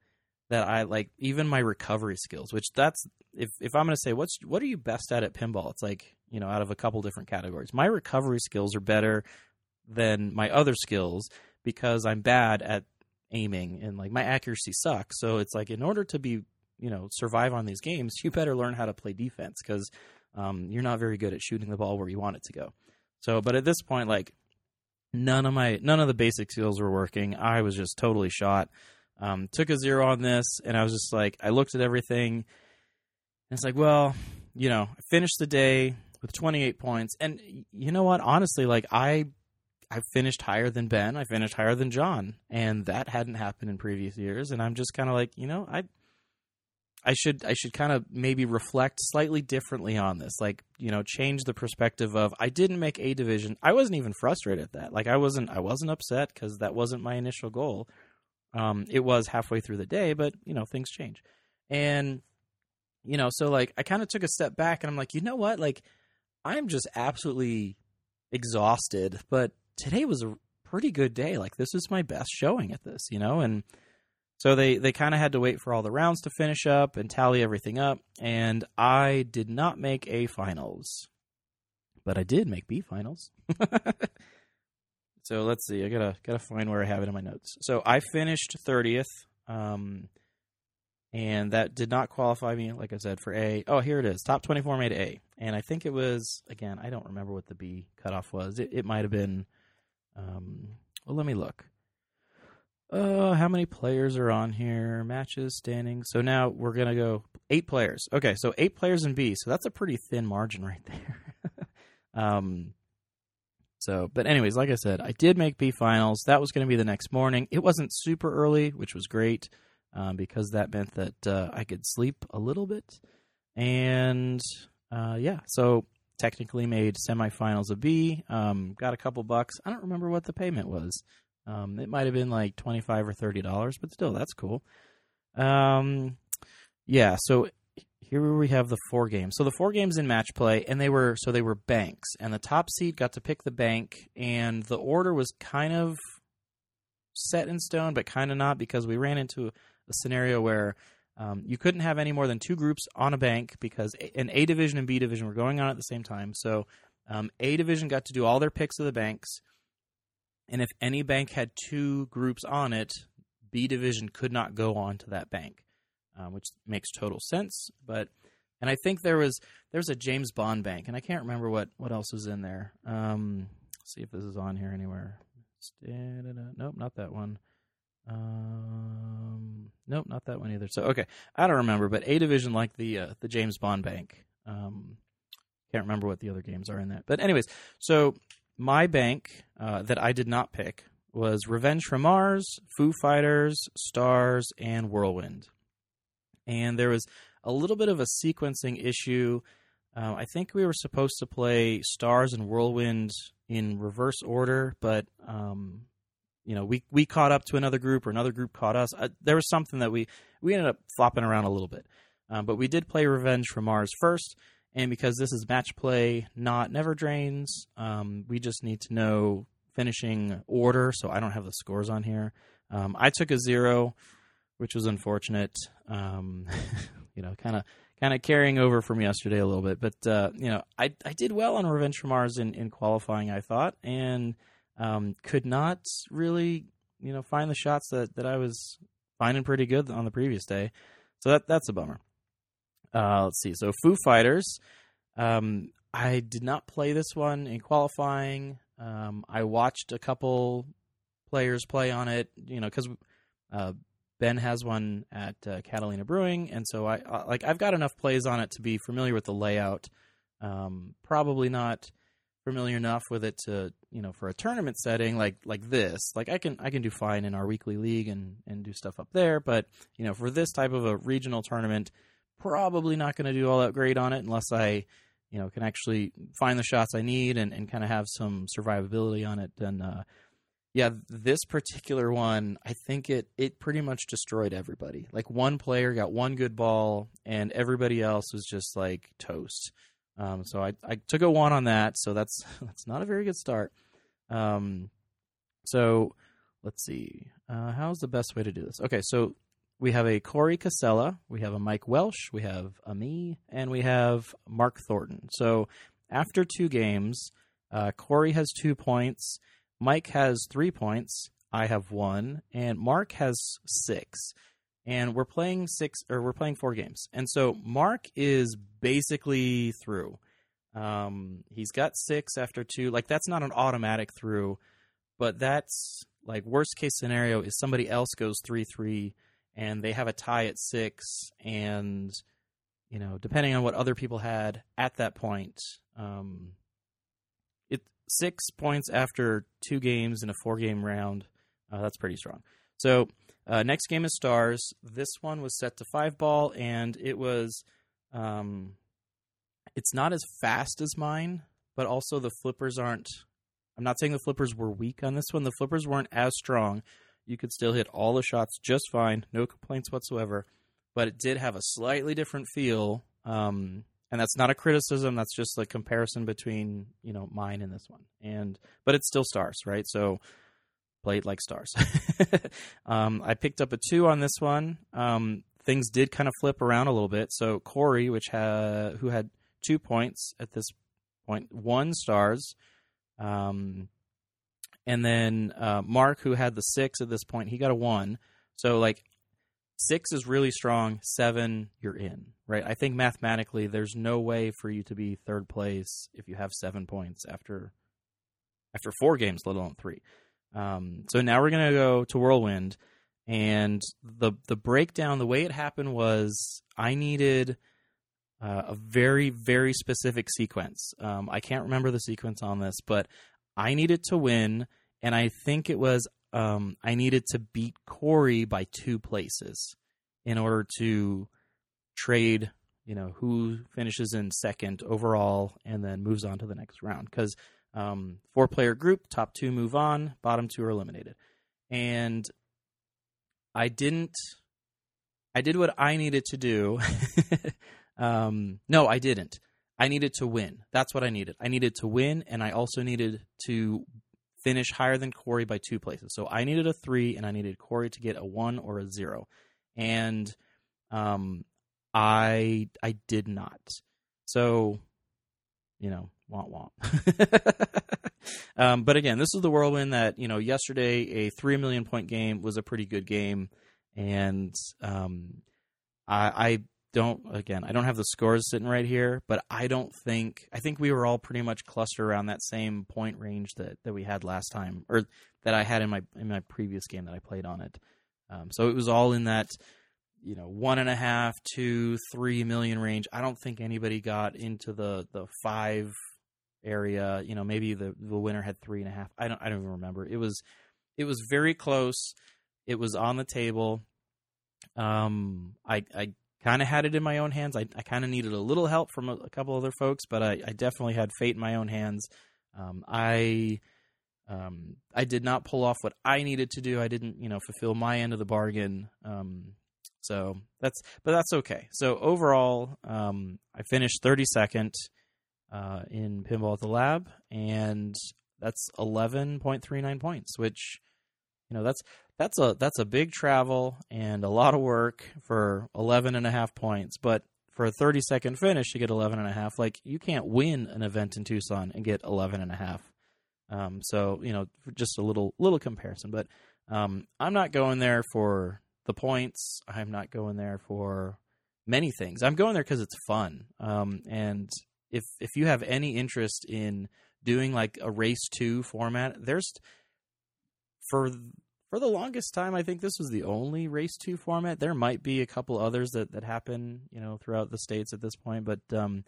that I like even my recovery skills, which that's if if I'm going to say what's what are you best at at pinball, it's like you know out of a couple different categories. My recovery skills are better than my other skills because I'm bad at aiming and like my accuracy sucks. So it's like in order to be you know survive on these games, you better learn how to play defense because um, you're not very good at shooting the ball where you want it to go. So, but at this point, like none of my none of the basic skills were working. I was just totally shot. Um, took a zero on this, and I was just like, I looked at everything it's like, well, you know, I finished the day with 28 points. And you know what? Honestly, like I I finished higher than Ben. I finished higher than John, and that hadn't happened in previous years. And I'm just kind of like, you know, I I should I should kind of maybe reflect slightly differently on this. Like, you know, change the perspective of I didn't make a division. I wasn't even frustrated at that. Like I wasn't I wasn't upset cuz that wasn't my initial goal. Um it was halfway through the day, but you know, things change. And you know, so like I kind of took a step back and I'm like, "You know what? Like I'm just absolutely exhausted, but today was a pretty good day. Like this is my best showing at this, you know, and so they they kind of had to wait for all the rounds to finish up and tally everything up, and I did not make A finals, but I did make B finals. so let's see. I gotta gotta find where I have it in my notes. So I finished thirtieth, um, and that did not qualify me, like I said, for A. Oh, here it is. Top twenty four made A, and I think it was again. I don't remember what the B cutoff was. It, it might have been. Um, well, let me look. Uh, how many players are on here? Matches, standings. So now we're gonna go eight players. Okay, so eight players in B. So that's a pretty thin margin right there. um. So, but anyways, like I said, I did make B finals. That was going to be the next morning. It wasn't super early, which was great um, because that meant that uh, I could sleep a little bit. And uh, yeah, so technically made semifinals of B. Um, got a couple bucks. I don't remember what the payment was. Um, it might have been like twenty five or thirty dollars, but still, that's cool. Um, yeah. So here we have the four games. So the four games in match play, and they were so they were banks, and the top seed got to pick the bank, and the order was kind of set in stone, but kind of not because we ran into a scenario where um, you couldn't have any more than two groups on a bank because an A division and B division were going on at the same time. So um, A division got to do all their picks of the banks and if any bank had two groups on it, B division could not go on to that bank, uh, which makes total sense. But and I think there was there's a James Bond bank, and I can't remember what what else was in there. Um, see if this is on here anywhere. Nope, not that one. Um, nope, not that one either. So okay, I don't remember, but A division like the uh, the James Bond bank. Um, can't remember what the other games are in that. But anyways, so my bank uh, that I did not pick was Revenge from Mars, Foo Fighters, Stars, and Whirlwind. And there was a little bit of a sequencing issue. Uh, I think we were supposed to play Stars and Whirlwind in reverse order, but um, you know, we we caught up to another group, or another group caught us. Uh, there was something that we we ended up flopping around a little bit, um, but we did play Revenge from Mars first, and because this is match play, not never drains, um, we just need to know finishing order. So I don't have the scores on here. Um, I took a zero, which was unfortunate. Um, you know, kind of kind of carrying over from yesterday a little bit. But uh, you know, I I did well on Revenge from Mars in, in qualifying, I thought, and um, could not really you know find the shots that, that I was finding pretty good on the previous day. So that that's a bummer. Uh, let's see. So Foo Fighters. Um, I did not play this one in qualifying. Um, I watched a couple players play on it, you know, because uh, Ben has one at uh, Catalina Brewing, and so I uh, like I've got enough plays on it to be familiar with the layout. Um, probably not familiar enough with it to you know for a tournament setting like like this. Like I can I can do fine in our weekly league and and do stuff up there, but you know for this type of a regional tournament, probably not going to do all that great on it unless I, you know, can actually find the shots I need and, and kind of have some survivability on it. And uh, yeah, this particular one, I think it it pretty much destroyed everybody. Like one player got one good ball, and everybody else was just like toast. Um, so I I took a one on that. So that's that's not a very good start. Um, so let's see. Uh, how's the best way to do this? Okay, so we have a Corey Casella, we have a Mike Welsh, we have a me, and we have Mark Thornton. So after two games, uh, Corey has two points, Mike has three points, I have one, and Mark has six. And we're playing six, or we're playing four games. And so Mark is basically through. Um, he's got six after two. Like that's not an automatic through, but that's like worst case scenario is somebody else goes three three and they have a tie at six, and you know, depending on what other people had at that point, um, it six points after two games in a four game round. Uh, that's pretty strong. So uh, next game is Stars. This one was set to five ball, and it was. Um, it's not as fast as mine, but also the flippers aren't. I'm not saying the flippers were weak on this one. The flippers weren't as strong. You could still hit all the shots just fine, no complaints whatsoever. But it did have a slightly different feel. Um, and that's not a criticism. That's just a comparison between you know mine and this one. And but it's still stars, right? So like stars. um, I picked up a two on this one. Um, things did kind of flip around a little bit. So Corey, which had who had two points at this point, one stars. Um, and then uh, Mark, who had the six at this point, he got a one. So like six is really strong. Seven, you're in, right? I think mathematically, there's no way for you to be third place if you have seven points after after four games, let alone three. Um, so now we're gonna go to Whirlwind, and the the breakdown, the way it happened was I needed uh, a very very specific sequence. Um, I can't remember the sequence on this, but I needed to win, and I think it was um, I needed to beat Corey by two places in order to trade. You know who finishes in second overall, and then moves on to the next round because um, four player group, top two move on, bottom two are eliminated, and I didn't. I did what I needed to do. um, no, I didn't. I needed to win. That's what I needed. I needed to win, and I also needed to finish higher than Corey by two places. So I needed a three, and I needed Corey to get a one or a zero, and um, I I did not. So, you know, want want. um, but again, this is the whirlwind that you know. Yesterday, a three million point game was a pretty good game, and um, I, I don't again I don't have the scores sitting right here, but I don't think I think we were all pretty much clustered around that same point range that, that we had last time or that I had in my in my previous game that I played on it. Um, so it was all in that you know one and a half, two, three million range. I don't think anybody got into the the five area. You know maybe the the winner had three and a half. I don't I don't even remember. It was it was very close. It was on the table. Um, I I kind of had it in my own hands. I, I kind of needed a little help from a, a couple other folks, but I, I, definitely had fate in my own hands. Um, I um, I did not pull off what I needed to do. I didn't, you know, fulfill my end of the bargain. Um, so that's, but that's okay. So overall, um, I finished 32nd uh, in pinball at the lab, and that's 11.39 points, which you know that's that's a that's a big travel and a lot of work for 11 and a half points but for a 30 second finish to get 11 and a half like you can't win an event in tucson and get 11 and a half um, so you know just a little little comparison but um, i'm not going there for the points. I'm not going there for many things. I'm going there because it's fun. Um, and if if you have any interest in doing like a race two format there's for for the longest time, I think this was the only race two format. There might be a couple others that, that happen, you know, throughout the states at this point, but um,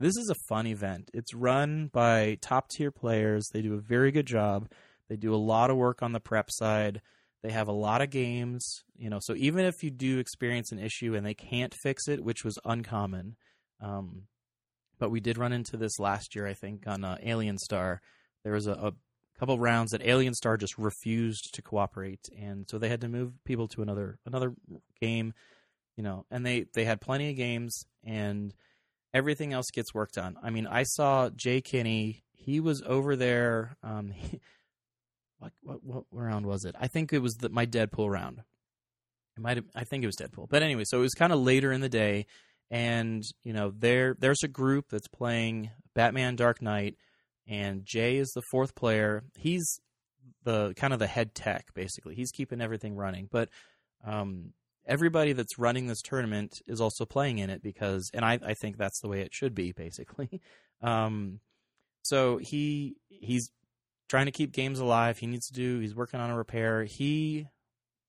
this is a fun event. It's run by top tier players. They do a very good job. They do a lot of work on the prep side. They have a lot of games, you know. So even if you do experience an issue and they can't fix it, which was uncommon, um, but we did run into this last year, I think, on uh, Alien Star. There was a, a couple rounds that Alien Star just refused to cooperate, and so they had to move people to another another game, you know. And they they had plenty of games, and everything else gets worked on. I mean, I saw Jay Kinney; he was over there. Um, he, what, what what round was it? I think it was the, my Deadpool round. It might I think it was Deadpool, but anyway, so it was kind of later in the day, and you know, there there's a group that's playing Batman Dark Knight and Jay is the fourth player. He's the kind of the head tech basically. He's keeping everything running, but um, everybody that's running this tournament is also playing in it because, and I, I think that's the way it should be basically. Um, so he he's trying to keep games alive. He needs to do. He's working on a repair. He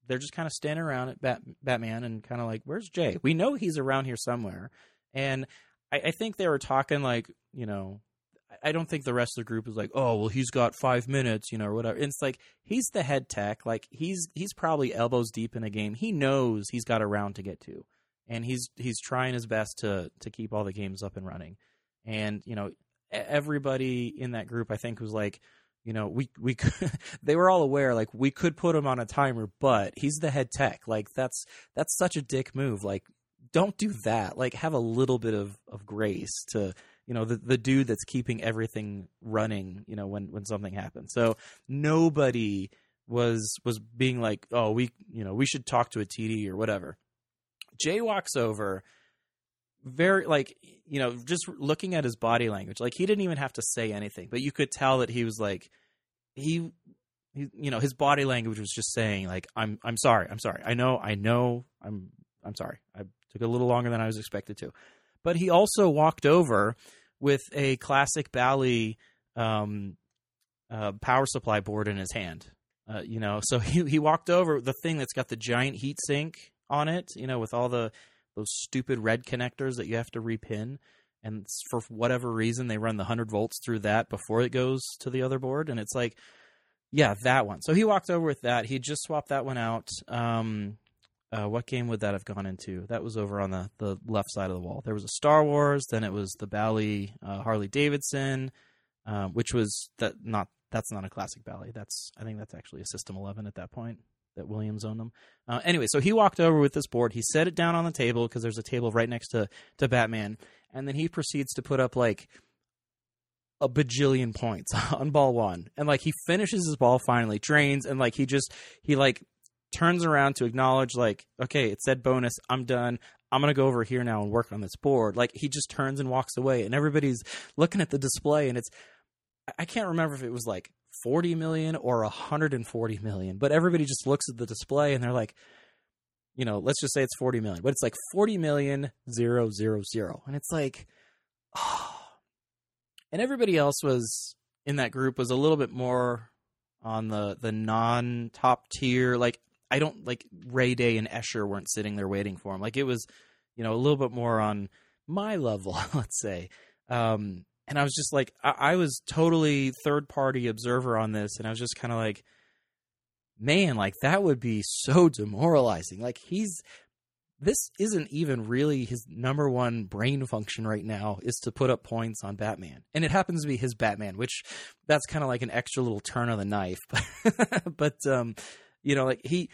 they're just kind of standing around at Bat, Batman and kind of like, "Where's Jay? We know he's around here somewhere." And I, I think they were talking like, you know, I don't think the rest of the group is like, oh, well, he's got five minutes, you know, or whatever. It's like he's the head tech. Like he's he's probably elbows deep in a game. He knows he's got a round to get to, and he's he's trying his best to to keep all the games up and running. And you know, everybody in that group, I think, was like, you know, we we could, they were all aware like we could put him on a timer, but he's the head tech. Like that's that's such a dick move. Like don't do that. Like have a little bit of of grace to you know the the dude that's keeping everything running. You know when when something happens. So nobody was was being like, oh, we you know we should talk to a TD or whatever. Jay walks over very like you know just looking at his body language like he didn't even have to say anything but you could tell that he was like he, he you know his body language was just saying like i'm i'm sorry i'm sorry. I know i know i'm i'm sorry. I took a little longer than i was expected to. But he also walked over with a classic bally um, uh, power supply board in his hand uh, you know? So he he walked over the thing that's got the giant heat sink on it you know with all the those stupid red connectors that you have to repin. And for whatever reason, they run the 100 volts through that before it goes to the other board. And it's like, yeah, that one. So he walked over with that. He just swapped that one out. Um, uh, what game would that have gone into? That was over on the, the left side of the wall. There was a Star Wars, then it was the Bally uh, Harley Davidson, uh, which was that not that's not a classic Bally. That's I think that's actually a System 11 at that point that Williams owned them. Uh, anyway, so he walked over with this board. He set it down on the table because there's a table right next to to Batman, and then he proceeds to put up like a bajillion points on ball one, and like he finishes his ball finally, drains, and like he just he like turns around to acknowledge like okay, it said bonus, I'm done. I'm gonna go over here now and work on this board. Like he just turns and walks away, and everybody's looking at the display, and it's I can't remember if it was like 40 million or 140 million, but everybody just looks at the display and they're like, you know, let's just say it's 40 million, but it's like 40 million zero zero zero, and it's like, oh. And everybody else was in that group was a little bit more on the the non top tier. Like I don't like Ray Day and Escher weren't sitting there waiting for him. Like it was, you know, a little bit more on my level, let's say. Um, and I was just like, I, I was totally third party observer on this, and I was just kind of like, man, like that would be so demoralizing. Like he's this isn't even really his number one brain function right now is to put up points on Batman. And it happens to be his Batman, which that's kind of like an extra little turn of the knife. but um you know, like he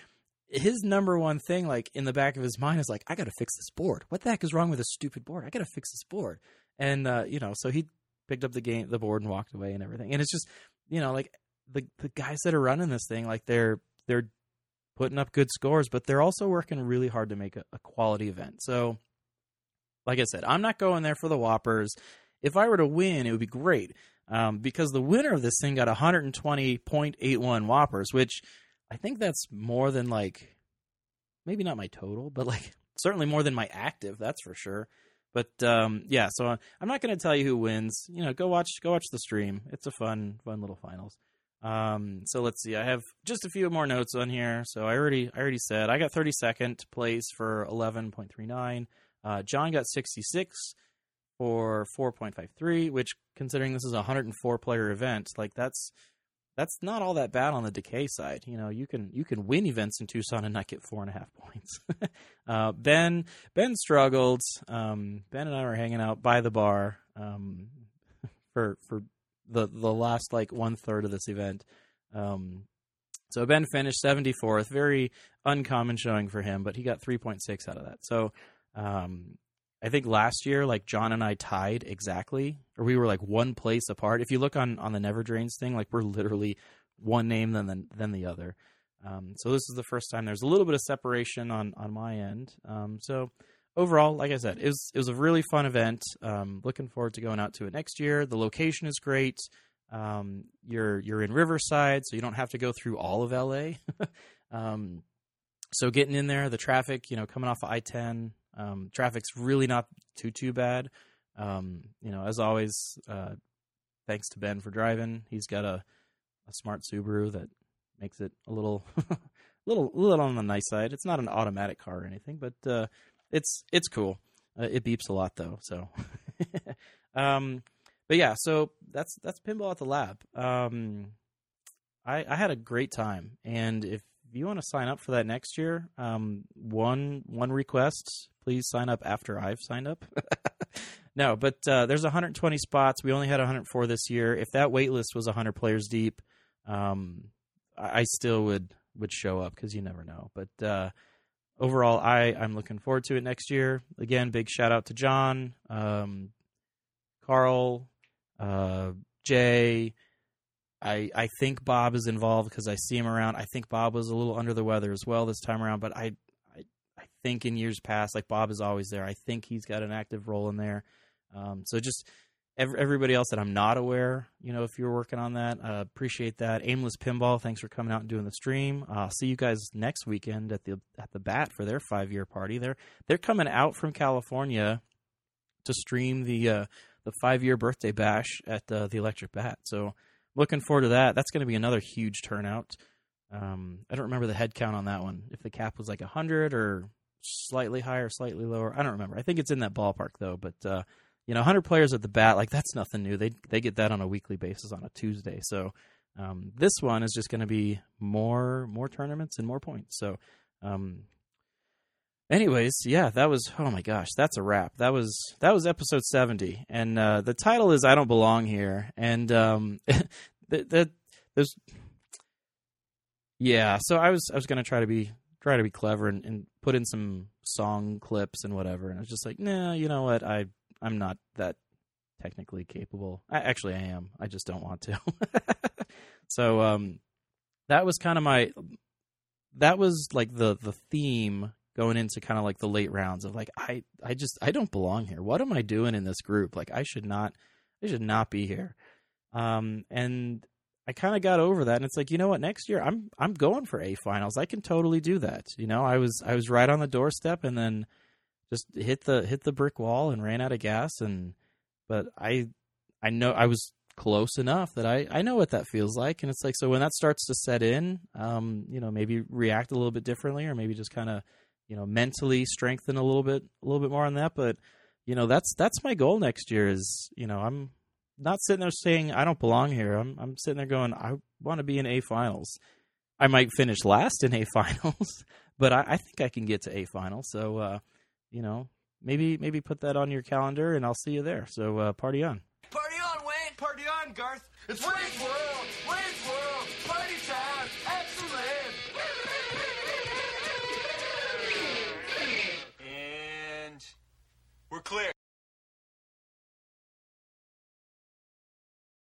his number one thing like in the back of his mind is like I got to fix this board. What the heck is wrong with this stupid board? I got to fix this board. And uh you know, so he picked up the game, the board, and walked away and everything. And it's just, you know, like the the guys that are running this thing, like they're they're putting up good scores, but they're also working really hard to make a, a quality event. So, like I said, I'm not going there for the WPPRs. If I were to win, it would be great um, because the winner of this thing got 120.81 WPPRs, which I think that's more than like maybe not my total, but like certainly more than my active. That's for sure. But um, yeah, so I'm not going to tell you who wins. You know, go watch go watch the stream. It's a fun fun little finals. Um, so let's see. I have just a few more notes on here. So I already I already said I got 32nd place for 11.39. Uh, John got 66 for 4.53, which considering this is a 104 player event, like that's that's not all that bad on the decay side. You know, you can you can win events in Tucson and not get four and a half points. uh, ben Ben struggled. Um, ben and I were hanging out by the bar um, for for the the last like one third of this event. Um, so Ben finished 74th, very uncommon showing for him, but he got 3.6 out of that. So um, I think last year, like John and I tied exactly, or we were like one place apart. If you look on on the Never Drains thing, like we're literally one name than the, than the other. Um, so this is the first time there's a little bit of separation on on my end. Um, so overall, like I said, it was it was a really fun event. Um, looking forward to going out to it next year. The location is great. Um, you're you're in Riverside, so you don't have to go through all of LA. Um, so getting in there, the traffic, you know, coming off of I-10, um, traffic's really not too too bad. Um, you know, as always, uh, thanks to Ben for driving. He's got a, a smart Subaru that makes it a little, little, little on the nice side. It's not an automatic car or anything, but uh, it's it's cool. Uh, it beeps a lot though, so. um, but yeah, so that's that's pinball at the lab. Um, I I had a great time, and if you want to sign up for that next year, um, one one request, please sign up after I've signed up. no, but uh, there's 120 spots. We only had 104 this year. If that wait list was 100 players deep, um, I, I still would would show up because you never know. But uh, overall, I I'm looking forward to it next year. Again, big shout out to John, um, Carl, uh, Jay. I I think Bob is involved because I see him around. I think Bob was a little under the weather as well this time around, but I I, I think in years past, like Bob is always there. I think he's got an active role in there. Um, so just every, everybody else that I'm not aware, you know, if you're working on that, uh, appreciate that. Aimless Pinball, thanks for coming out and doing the stream. I'll see you guys next weekend at the at the Bat for their five year party. They're they're coming out from California to stream the uh, the five year birthday bash at uh, the Electric Bat. So looking forward to that. That's going to be another huge turnout. Um, I don't remember the head count on that one. If the cap was like hundred or slightly higher, slightly lower, I don't remember. I think it's in that ballpark though. But uh, you know, 100 players at the bat, like that's nothing new. They they get that on a weekly basis on a Tuesday. So um, this one is just going to be more more tournaments and more points. So, um, anyways, yeah, that was oh my gosh, that's a wrap. That was that was episode 70, and uh, the title is "I Don't Belong Here," and um, that, there's yeah. So I was I was to try to be try to be clever and, and put in some song clips and whatever, and I was just like, nah, you know what, I I'm not that technically capable. I, actually, I am. I just don't want to. so um, that was kind of my. That was like the the theme going into kind of like the late rounds of like I I just I don't belong here. What am I doing in this group? Like I should not I should not be here. Um, and I kind of got over that, and it's like you know what? Next year I'm I'm going for A finals. I can totally do that. You know, I was I was right on the doorstep, and then just hit the hit the brick wall and ran out of gas and but I I know I was close enough that I I know what that feels like and it's like so when that starts to set in um you know maybe react a little bit differently or maybe just kind of you know mentally strengthen a little bit a little bit more on that but you know that's that's my goal next year is you know I'm not sitting there saying I don't belong here I'm I'm sitting there going I want to be in A finals I might finish last in A finals but I, I think I can get to A finals so uh you know, maybe maybe put that on your calendar, and I'll see you there. So uh, party on. Party on, Wayne. Party on, Garth. It's Wayne's World. Wayne's World. clear.